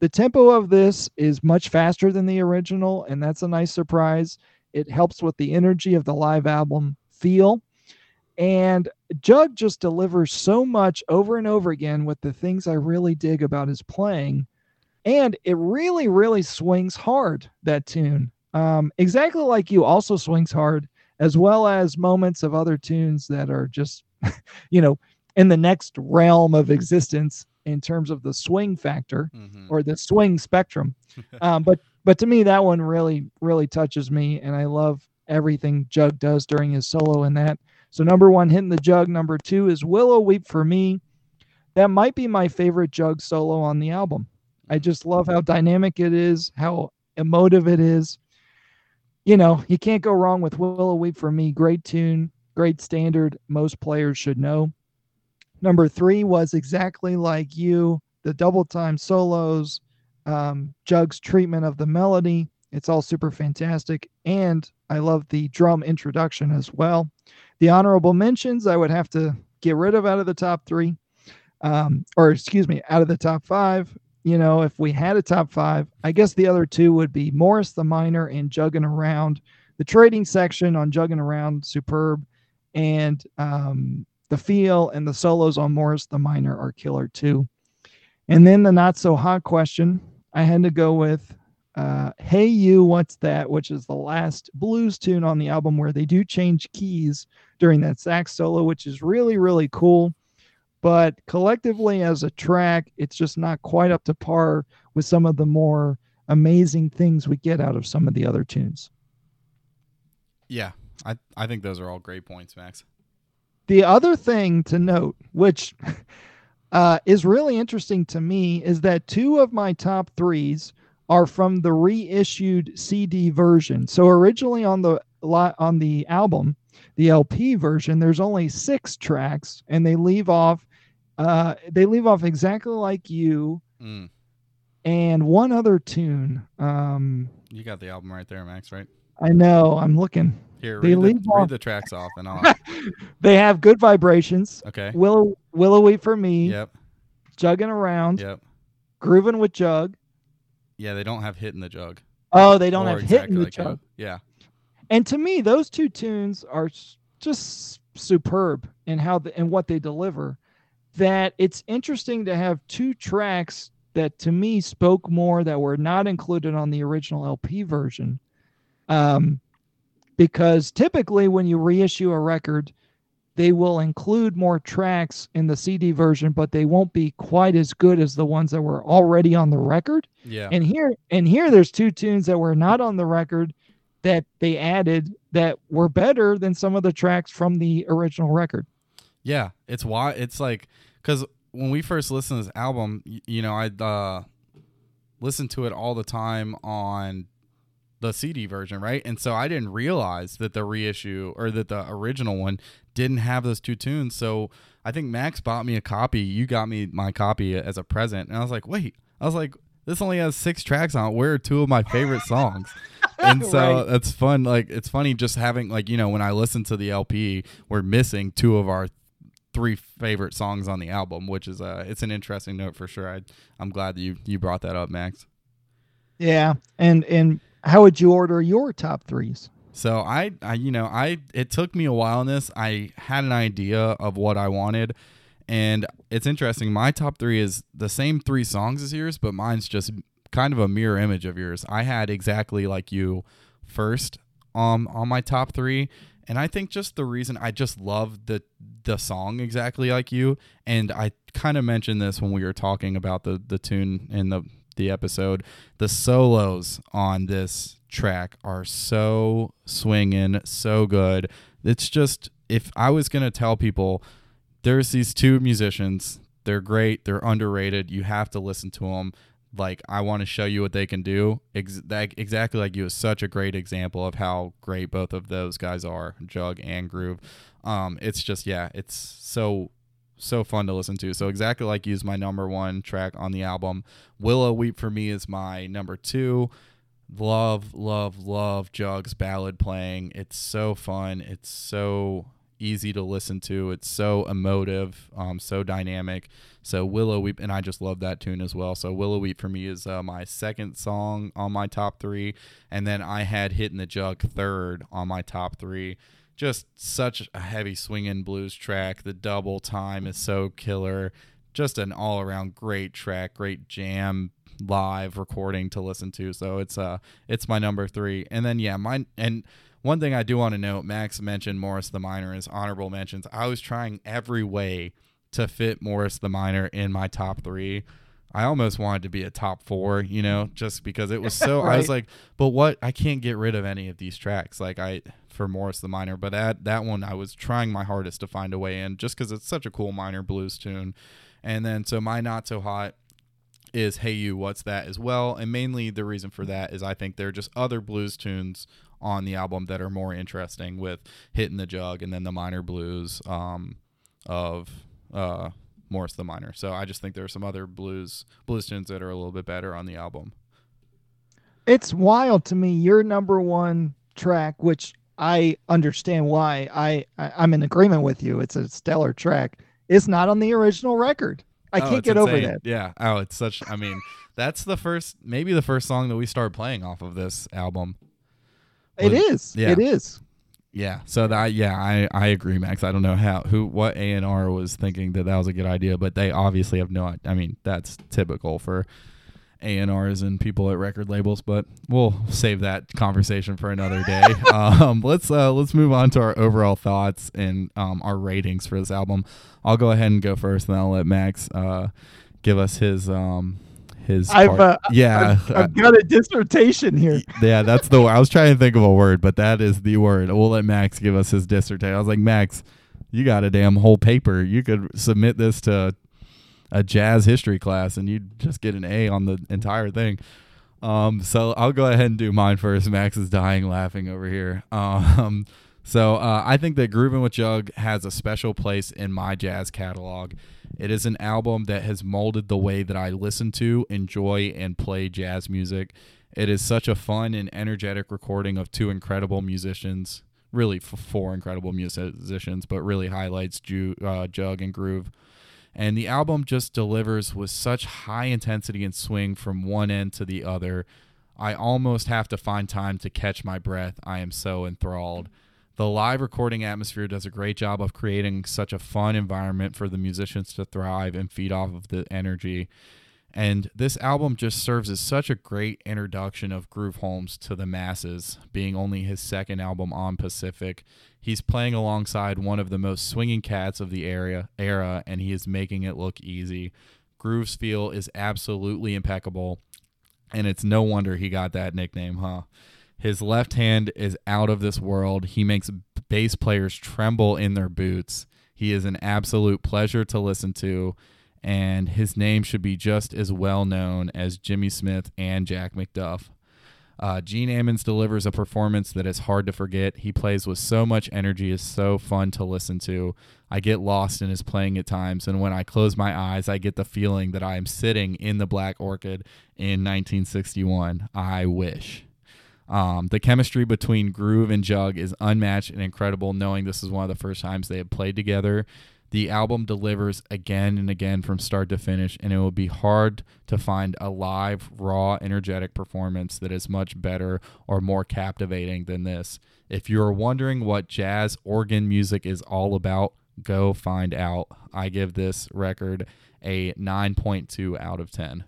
The tempo of this is much faster than the original, and that's a nice surprise. It helps with the energy of the live album feel. And Jug just delivers so much over and over again with the things I really dig about his playing. And it really, really swings hard, that tune. Um, exactly like you, also swings hard, as well as moments of other tunes that are just, you know, in the next realm of existence in terms of the swing factor mm-hmm. or the swing spectrum. um, but but to me, that one really really touches me, and I love everything Jug does during his solo in that. So number one, hitting the jug. Number two is Willow Weep for me. That might be my favorite Jug solo on the album. I just love how dynamic it is, how emotive it is. You know, you can't go wrong with Willow Weep for me. Great tune, great standard. Most players should know. Number three was exactly like you, the double time solos, um, Jug's treatment of the melody. It's all super fantastic. And I love the drum introduction as well. The honorable mentions I would have to get rid of out of the top three, um, or excuse me, out of the top five. You know, if we had a top five, I guess the other two would be Morris the Minor and Jugging Around. The trading section on Jugging Around, superb. And um, the feel and the solos on Morris the Minor are killer too. And then the not so hot question, I had to go with uh, Hey You, What's That, which is the last blues tune on the album where they do change keys during that sax solo, which is really, really cool. But collectively, as a track, it's just not quite up to par with some of the more amazing things we get out of some of the other tunes. Yeah, I I think those are all great points, Max. The other thing to note, which uh, is really interesting to me, is that two of my top threes are from the reissued CD version. So originally on the on the album, the LP version, there's only six tracks, and they leave off uh, they leave off exactly like you, Mm. and one other tune. Um, You got the album right there, Max. Right I know I'm looking. here. They Read, the, leave read off- the tracks off, and I'll. They have good vibrations. Okay. Willow Willowy for me, Yep. Juggin' Around, Yep. grooving with Jug. Yeah, they don't have Hitting the Jug. Oh, they don't Or have hit in the like jug. Yeah. And to me, those two tunes are just superb in how the, and what they deliver. That it's interesting to have two tracks that to me spoke more that were not included on the original LP version. Um, because typically when you reissue a record, they will include more tracks in the CD version, but they won't be quite as good as the ones that were already on the record. Yeah. And here and here there's two tunes that were not on the record that they added that were better than some of the tracks from the original record. Yeah, it's why it's like because when we first listened to this album, y- you know, I'd uh, listen to it all the time on the CD version, right? And so I didn't realize that the reissue or that the original one didn't have those two tunes. So I think Max bought me a copy. You got me my copy as a present, and I was like, wait, I was like, this only has six tracks on it. Where are two of my favorite songs? and so Right. it's fun. Like it's funny just having like you know when I listen to the LP, we're missing two of our three favorite songs on the album, which is uh it's an interesting note for sure. I I'm glad that you you brought that up, Max. Yeah. And and how would you order your top threes? So I, I you know I it took me a while in this. I had an idea of what I wanted, and it's interesting. My top three is the same three songs as yours, but mine's just kind of a mirror image of yours. I had exactly like you first um on my top three, and I think just the reason I just love the the song exactly like you, and I kind of mentioned this when we were talking about the the tune in the the episode. The solos on this track are so swinging, so good. It's just if I was gonna tell people, there's these two musicians. They're great. They're underrated. You have to listen to them. Like I want to show you what they can do. Ex- that, exactly like you is such a great example of how great both of those guys are, Jug and Groove. Um, it's just yeah, it's so so fun to listen to. So exactly like you is my number one track on the album. Willow Weep for me is my number two. Love, love, love Jug's ballad playing. It's so fun. It's so easy to listen to. It's so emotive, um, so dynamic. So Willow Weep, and I just love that tune as well. So Willow Weep for me is uh, my second song on my top three, and then I had Hitting the Jug third on my top three. Just such a heavy swinging blues track. The double time is so killer. Just an all around great track, great jam live recording to listen to. So it's uh it's my number three. And then yeah, mine and one thing I do want to note, Max mentioned Morris the Minor as honorable mentions. I was trying every way to fit Morris the Minor in my top three. I almost wanted to be a top four, you know, just because it was so. I was like, but what? I can't get rid of any of these tracks, like I for Morris the Minor. But that that one, I was trying my hardest to find a way in, just because it's such a cool minor blues tune. And then so my not so hot is Hey You, What's That as well. And mainly the reason for that is I think there are just other blues tunes on the album that are more interesting with Hitting the Jug and then the minor blues um, of uh, Morris the Minor. So I just think there are some other blues blues tunes that are a little bit better on the album. It's wild to me. Your number one track, which I understand why. I, I I'm in agreement with you. It's a stellar track. It's not on the original record. I Oh, can't get over that. Yeah. Oh, it's such. I mean, that's the first, maybe the first song that we started playing off of this album. It Was- is. yeah. It is. Yeah. So that yeah, I I agree, Max. I don't know how who what A and R was thinking that that was a good idea, but they obviously have no. I mean, that's typical for A and R's and people at record labels. But we'll save that conversation for another day. um, let's uh, let's move on to our overall thoughts and um, our ratings for this album. I'll go ahead and go first, and I'll let Max uh, give us his um, his I've, uh, yeah I've, I've got a dissertation here. yeah that's the I was trying to think of a word but that is the word we'll let Max give us his dissertation I was like Max you got a damn whole paper you could submit this to a jazz history class and you'd just get an A on the entire thing um so I'll go ahead and do mine first Max is dying laughing over here um so uh, I think that Grooving with Jug has a special place in my jazz catalog. It is an album that has molded the way that I listen to, enjoy, and play jazz music. It is such a fun and energetic recording of two incredible musicians, really f- four incredible musicians, but really highlights Ju- uh, Jug and Groove. And the album just delivers with such high intensity and swing from one end to the other. I almost have to find time to catch my breath. I am so enthralled. The live recording atmosphere does a great job of creating such a fun environment for the musicians to thrive and feed off of the energy. And this album just serves as such a great introduction of Groove Holmes to the masses, being only his second album on Pacific. He's playing alongside one of the most swinging cats of the area, era, and he is making it look easy. Groove's feel is absolutely impeccable, and it's no wonder he got that nickname, huh? His left hand is out of this world. He makes bass players tremble in their boots. He is an absolute pleasure to listen to, and his name should be just as well known as Jimmy Smith and Jack McDuff. Uh, Gene Ammons delivers a performance that is hard to forget. He plays with so much energy, is so fun to listen to. I get lost in his playing at times, and when I close my eyes, I get the feeling that I am sitting in the Black Orchid in 1961. I wish. Um, the chemistry between Groove and Jug is unmatched and incredible, knowing this is one of the first times they have played together. The album delivers again and again from start to finish, and it will be hard to find a live, raw, energetic performance that is much better or more captivating than this. If you're wondering what jazz organ music is all about, go find out. I give this record a 9.2 out of 10.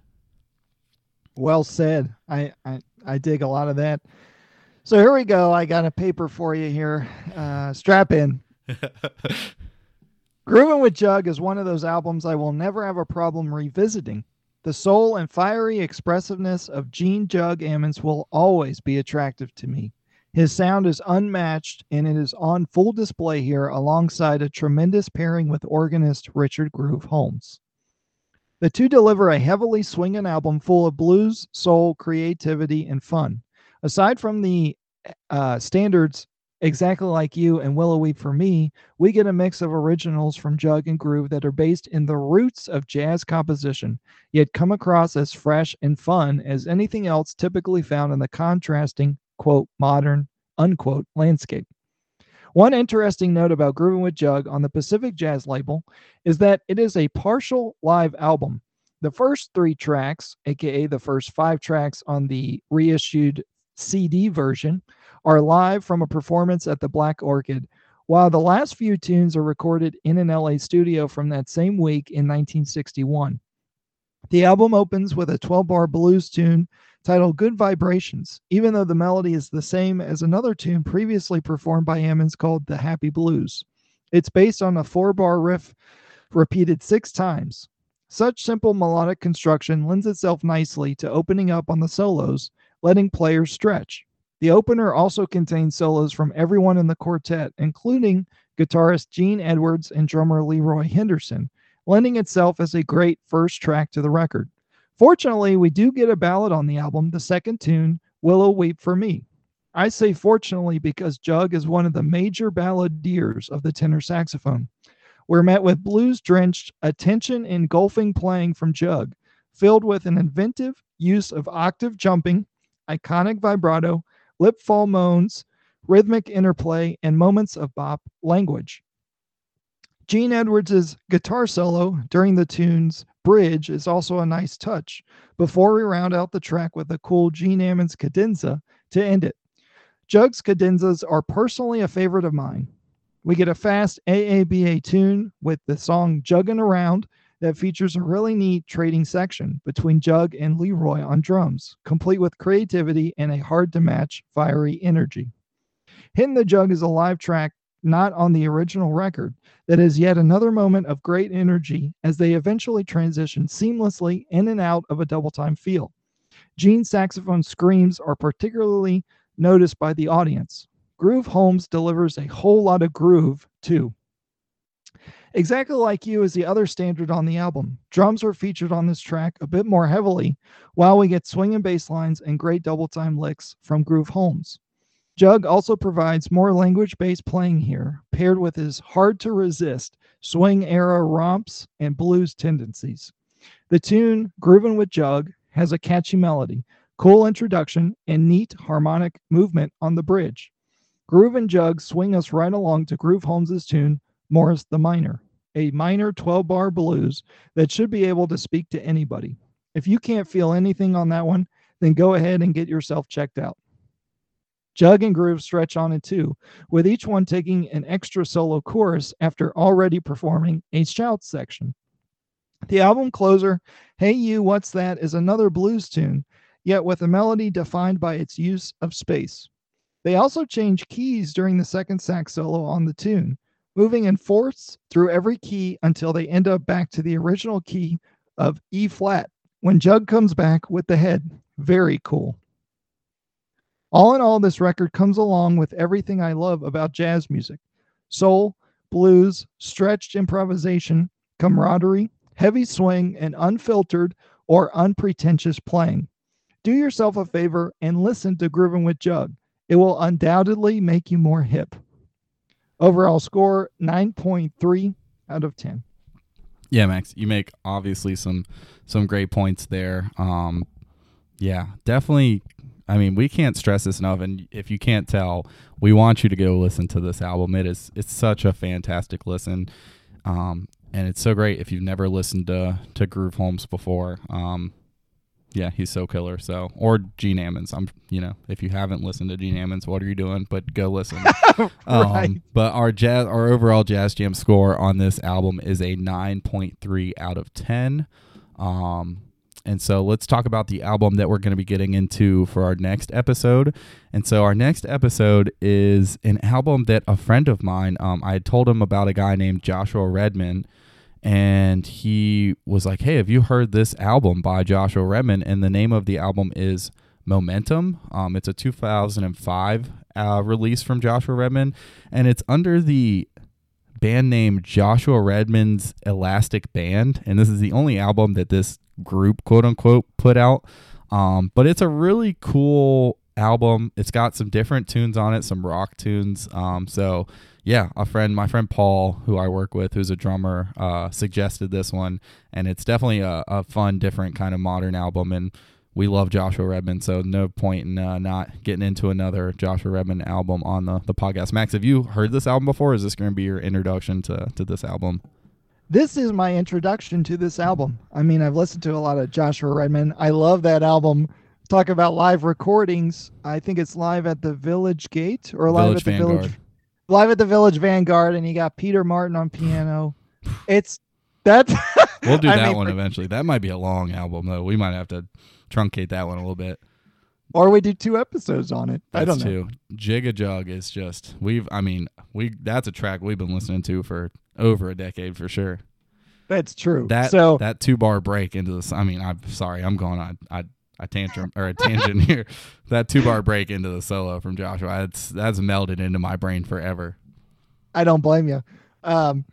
Well said. I, I I dig a lot of that. So here we go. I got a paper for you here. Uh, strap in. Groovin' with Jug is one of those albums I will never have a problem revisiting. The soul and fiery expressiveness of Gene Jug Ammons will always be attractive to me. His sound is unmatched and it is on full display here alongside a tremendous pairing with organist Richard Groove Holmes. The two deliver a heavily swinging album full of blues, soul, creativity, and fun. Aside from the uh, standards exactly like you and Willow Weep for me, we get a mix of originals from Jug and Groove that are based in the roots of jazz composition, yet come across as fresh and fun as anything else typically found in the contrasting, quote, modern, unquote, landscape. One interesting note about Grooving with Jug on the Pacific Jazz label is that it is a partial live album. The first three tracks, aka the first five tracks on the reissued CD version, are live from a performance at the Black Orchid, while the last few tunes are recorded in an LA studio from that same week in 1961. The album opens with a 12 bar blues tune titled Good Vibrations, even though the melody is the same as another tune previously performed by Ammons called The Happy Blues. It's based on a four bar riff repeated six times. Such simple melodic construction lends itself nicely to opening up on the solos, letting players stretch. The opener also contains solos from everyone in the quartet, including guitarist Gene Edwards and drummer Leroy Henderson, lending itself as a great first track to the record. Fortunately, we do get a ballad on the album, the second tune, Willow Weep for Me. I say fortunately because Jug is one of the major balladeers of the tenor saxophone. We're met with blues drenched, attention engulfing playing from Jug, filled with an inventive use of octave jumping, iconic vibrato, lip fall moans, rhythmic interplay, and moments of bop language. Gene Edwards' guitar solo during the tune's bridge is also a nice touch before we round out the track with a cool Gene Ammons cadenza to end it. Jug's cadenzas are personally a favorite of mine. We get a fast AABA tune with the song Juggin' Around that features a really neat trading section between Jug and Leroy on drums, complete with creativity and a hard to match fiery energy. Hitting the Jug is a live track not on the original record, that is yet another moment of great energy as they eventually transition seamlessly in and out of a double time feel. Gene's saxophone screams are particularly noticed by the audience. Groove Holmes delivers a whole lot of groove, too. Exactly Like You is the other standard on the album. Drums are featured on this track a bit more heavily, while we get swinging bass lines and great double time licks from Groove Holmes. Jug also provides more language based playing here, paired with his hard to resist swing era romps and blues tendencies. The tune, Groovin' with Jug, has a catchy melody, cool introduction, and neat harmonic movement on the bridge. Groove and Jug swing us right along to Groove Holmes's tune, Morris the Minor, a minor 12 bar blues that should be able to speak to anybody. If you can't feel anything on that one, then go ahead and get yourself checked out. Jug and Groove stretch on it too, with each one taking an extra solo chorus after already performing a shout section. The album closer, Hey You, What's That, is another blues tune, yet with a melody defined by its use of space. They also change keys during the second sax solo on the tune, moving in fourths through every key until they end up back to the original key of E flat when Jug comes back with the head. Very cool. All in all, this record comes along with everything I love about jazz music soul, blues, stretched improvisation, camaraderie, heavy swing, and unfiltered or unpretentious playing. Do yourself a favor and listen to Groovin' with Jug. It will undoubtedly make you more hip. Overall score 9.3 out of 10. Yeah, Max, you make obviously some some great points there. Um, yeah, definitely. I mean, we can't stress this enough. And if you can't tell, we want you to go listen to this album. It is it's such a fantastic listen, um, and it's so great if you've never listened to to Groove Holmes before. Um, yeah, he's so killer. So or Gene Ammons. I'm you know if you haven't listened to Gene Ammons, what are you doing? But go listen. right. um, but our jazz, our overall Jazz Jam score on this album is a 9.3 out of 10. Um, and so let's talk about the album that we're going to be getting into for our next episode. And so our next episode is an album that a friend of mine, um, I had told him about a guy named Joshua Redman and he was like, "Hey, have you heard this album by Joshua Redman?" And the name of the album is Momentum. Um, it's a 2005 uh, release from Joshua Redman, and it's under the band name Joshua Redman's Elastic Band, and this is the only album that this group, quote unquote, put out. Um, but it's a really cool album. It's got some different tunes on it, some rock tunes. Um, so yeah, a friend, my friend Paul, who I work with, who's a drummer, uh, suggested this one, and it's definitely a, a fun, different kind of modern album. And we love Joshua Redman, so no point in uh, not getting into another Joshua Redman album on the, the podcast. Max, have you heard this album before? is this going to be your introduction to, to this album? This is my introduction to this album. I mean, I've listened to a lot of Joshua Redman. I love that album. Talk about live recordings. I think it's live at the Village Gate or live Village at the Vanguard. Village live at the Village Vanguard, and you got Peter Martin on piano. It's that. We'll do I that mean, one eventually. That might be a long album, though. We might have to truncate that one a little bit. or we do two episodes on it. I don't know. too. Jig-a-Jug is just we've. I mean, we that's a track we've been listening to for over a decade for sure. That's true. That so that two bar break into this. I mean, I'm sorry, I'm going on I a tantrum or a tangent here. That two bar break into the solo from Joshua. That's that's melded into my brain forever. I don't blame you. Um,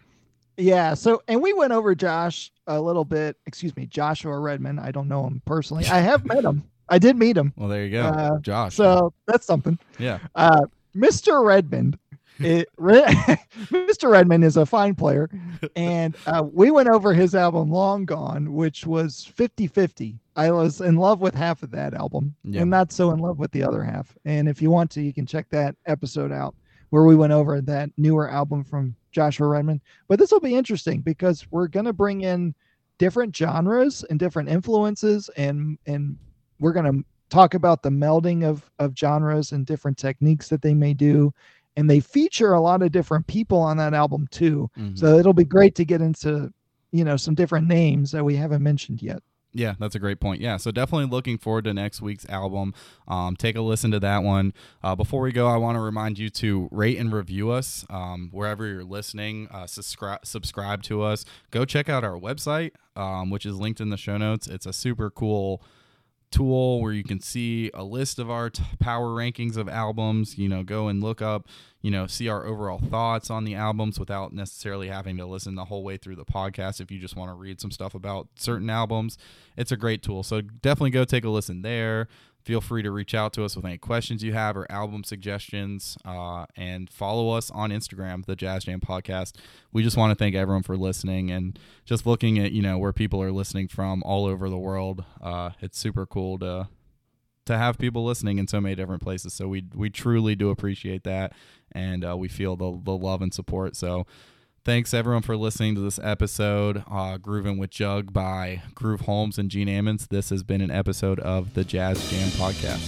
yeah. So, and we went over Josh a little bit. Excuse me, Joshua Redman. I don't know him personally. I have met him. I did meet him. Well, there you go, Uh, Josh. So that's something. yeah, Uh, Mr. Redman. It, Mr. Redman is a fine player, and uh, we went over his album Long Gone, which was 50 50. I was in love with half of that album Yeah. and not so in love with the other half. And if you want to, you can check that episode out where we went over that newer album from Joshua Redman. But this will be interesting because we're going to bring in different genres and different influences, and and we're going to talk about the melding of of genres and different techniques that they may do. And they feature a lot of different people on that album too. Mhm. So it'll be great to get into, you know, some different names that we haven't mentioned yet. Yeah, that's a great point. Yeah, so definitely looking forward to next week's album. Um, take a listen to that one. Uh, before we go, I want to remind you to rate and review us um, wherever you're listening. Uh, subscribe, subscribe to us. Go check out our website, um, which is linked in the show notes. It's a super cool tool where you can see a list of our t- power rankings of albums you know go and look up you know see our overall thoughts on the albums without necessarily having to listen the whole way through the podcast if you just want to read some stuff about certain albums. It's a great tool so definitely go take a listen there feel free to reach out to us with any questions you have or album suggestions uh, and follow us on instagram the jazz jam podcast. We just want to thank everyone for listening and just looking at you know where people are listening from all over the world. Uh, it's super cool to to have people listening in so many different places. So we we truly do appreciate that and uh, we feel the, the love and support. So Thanks everyone for listening to this episode, uh, Grooving with Jug by Groove Holmes and Gene Ammons. This has been an episode of the Jazz Jam Podcast.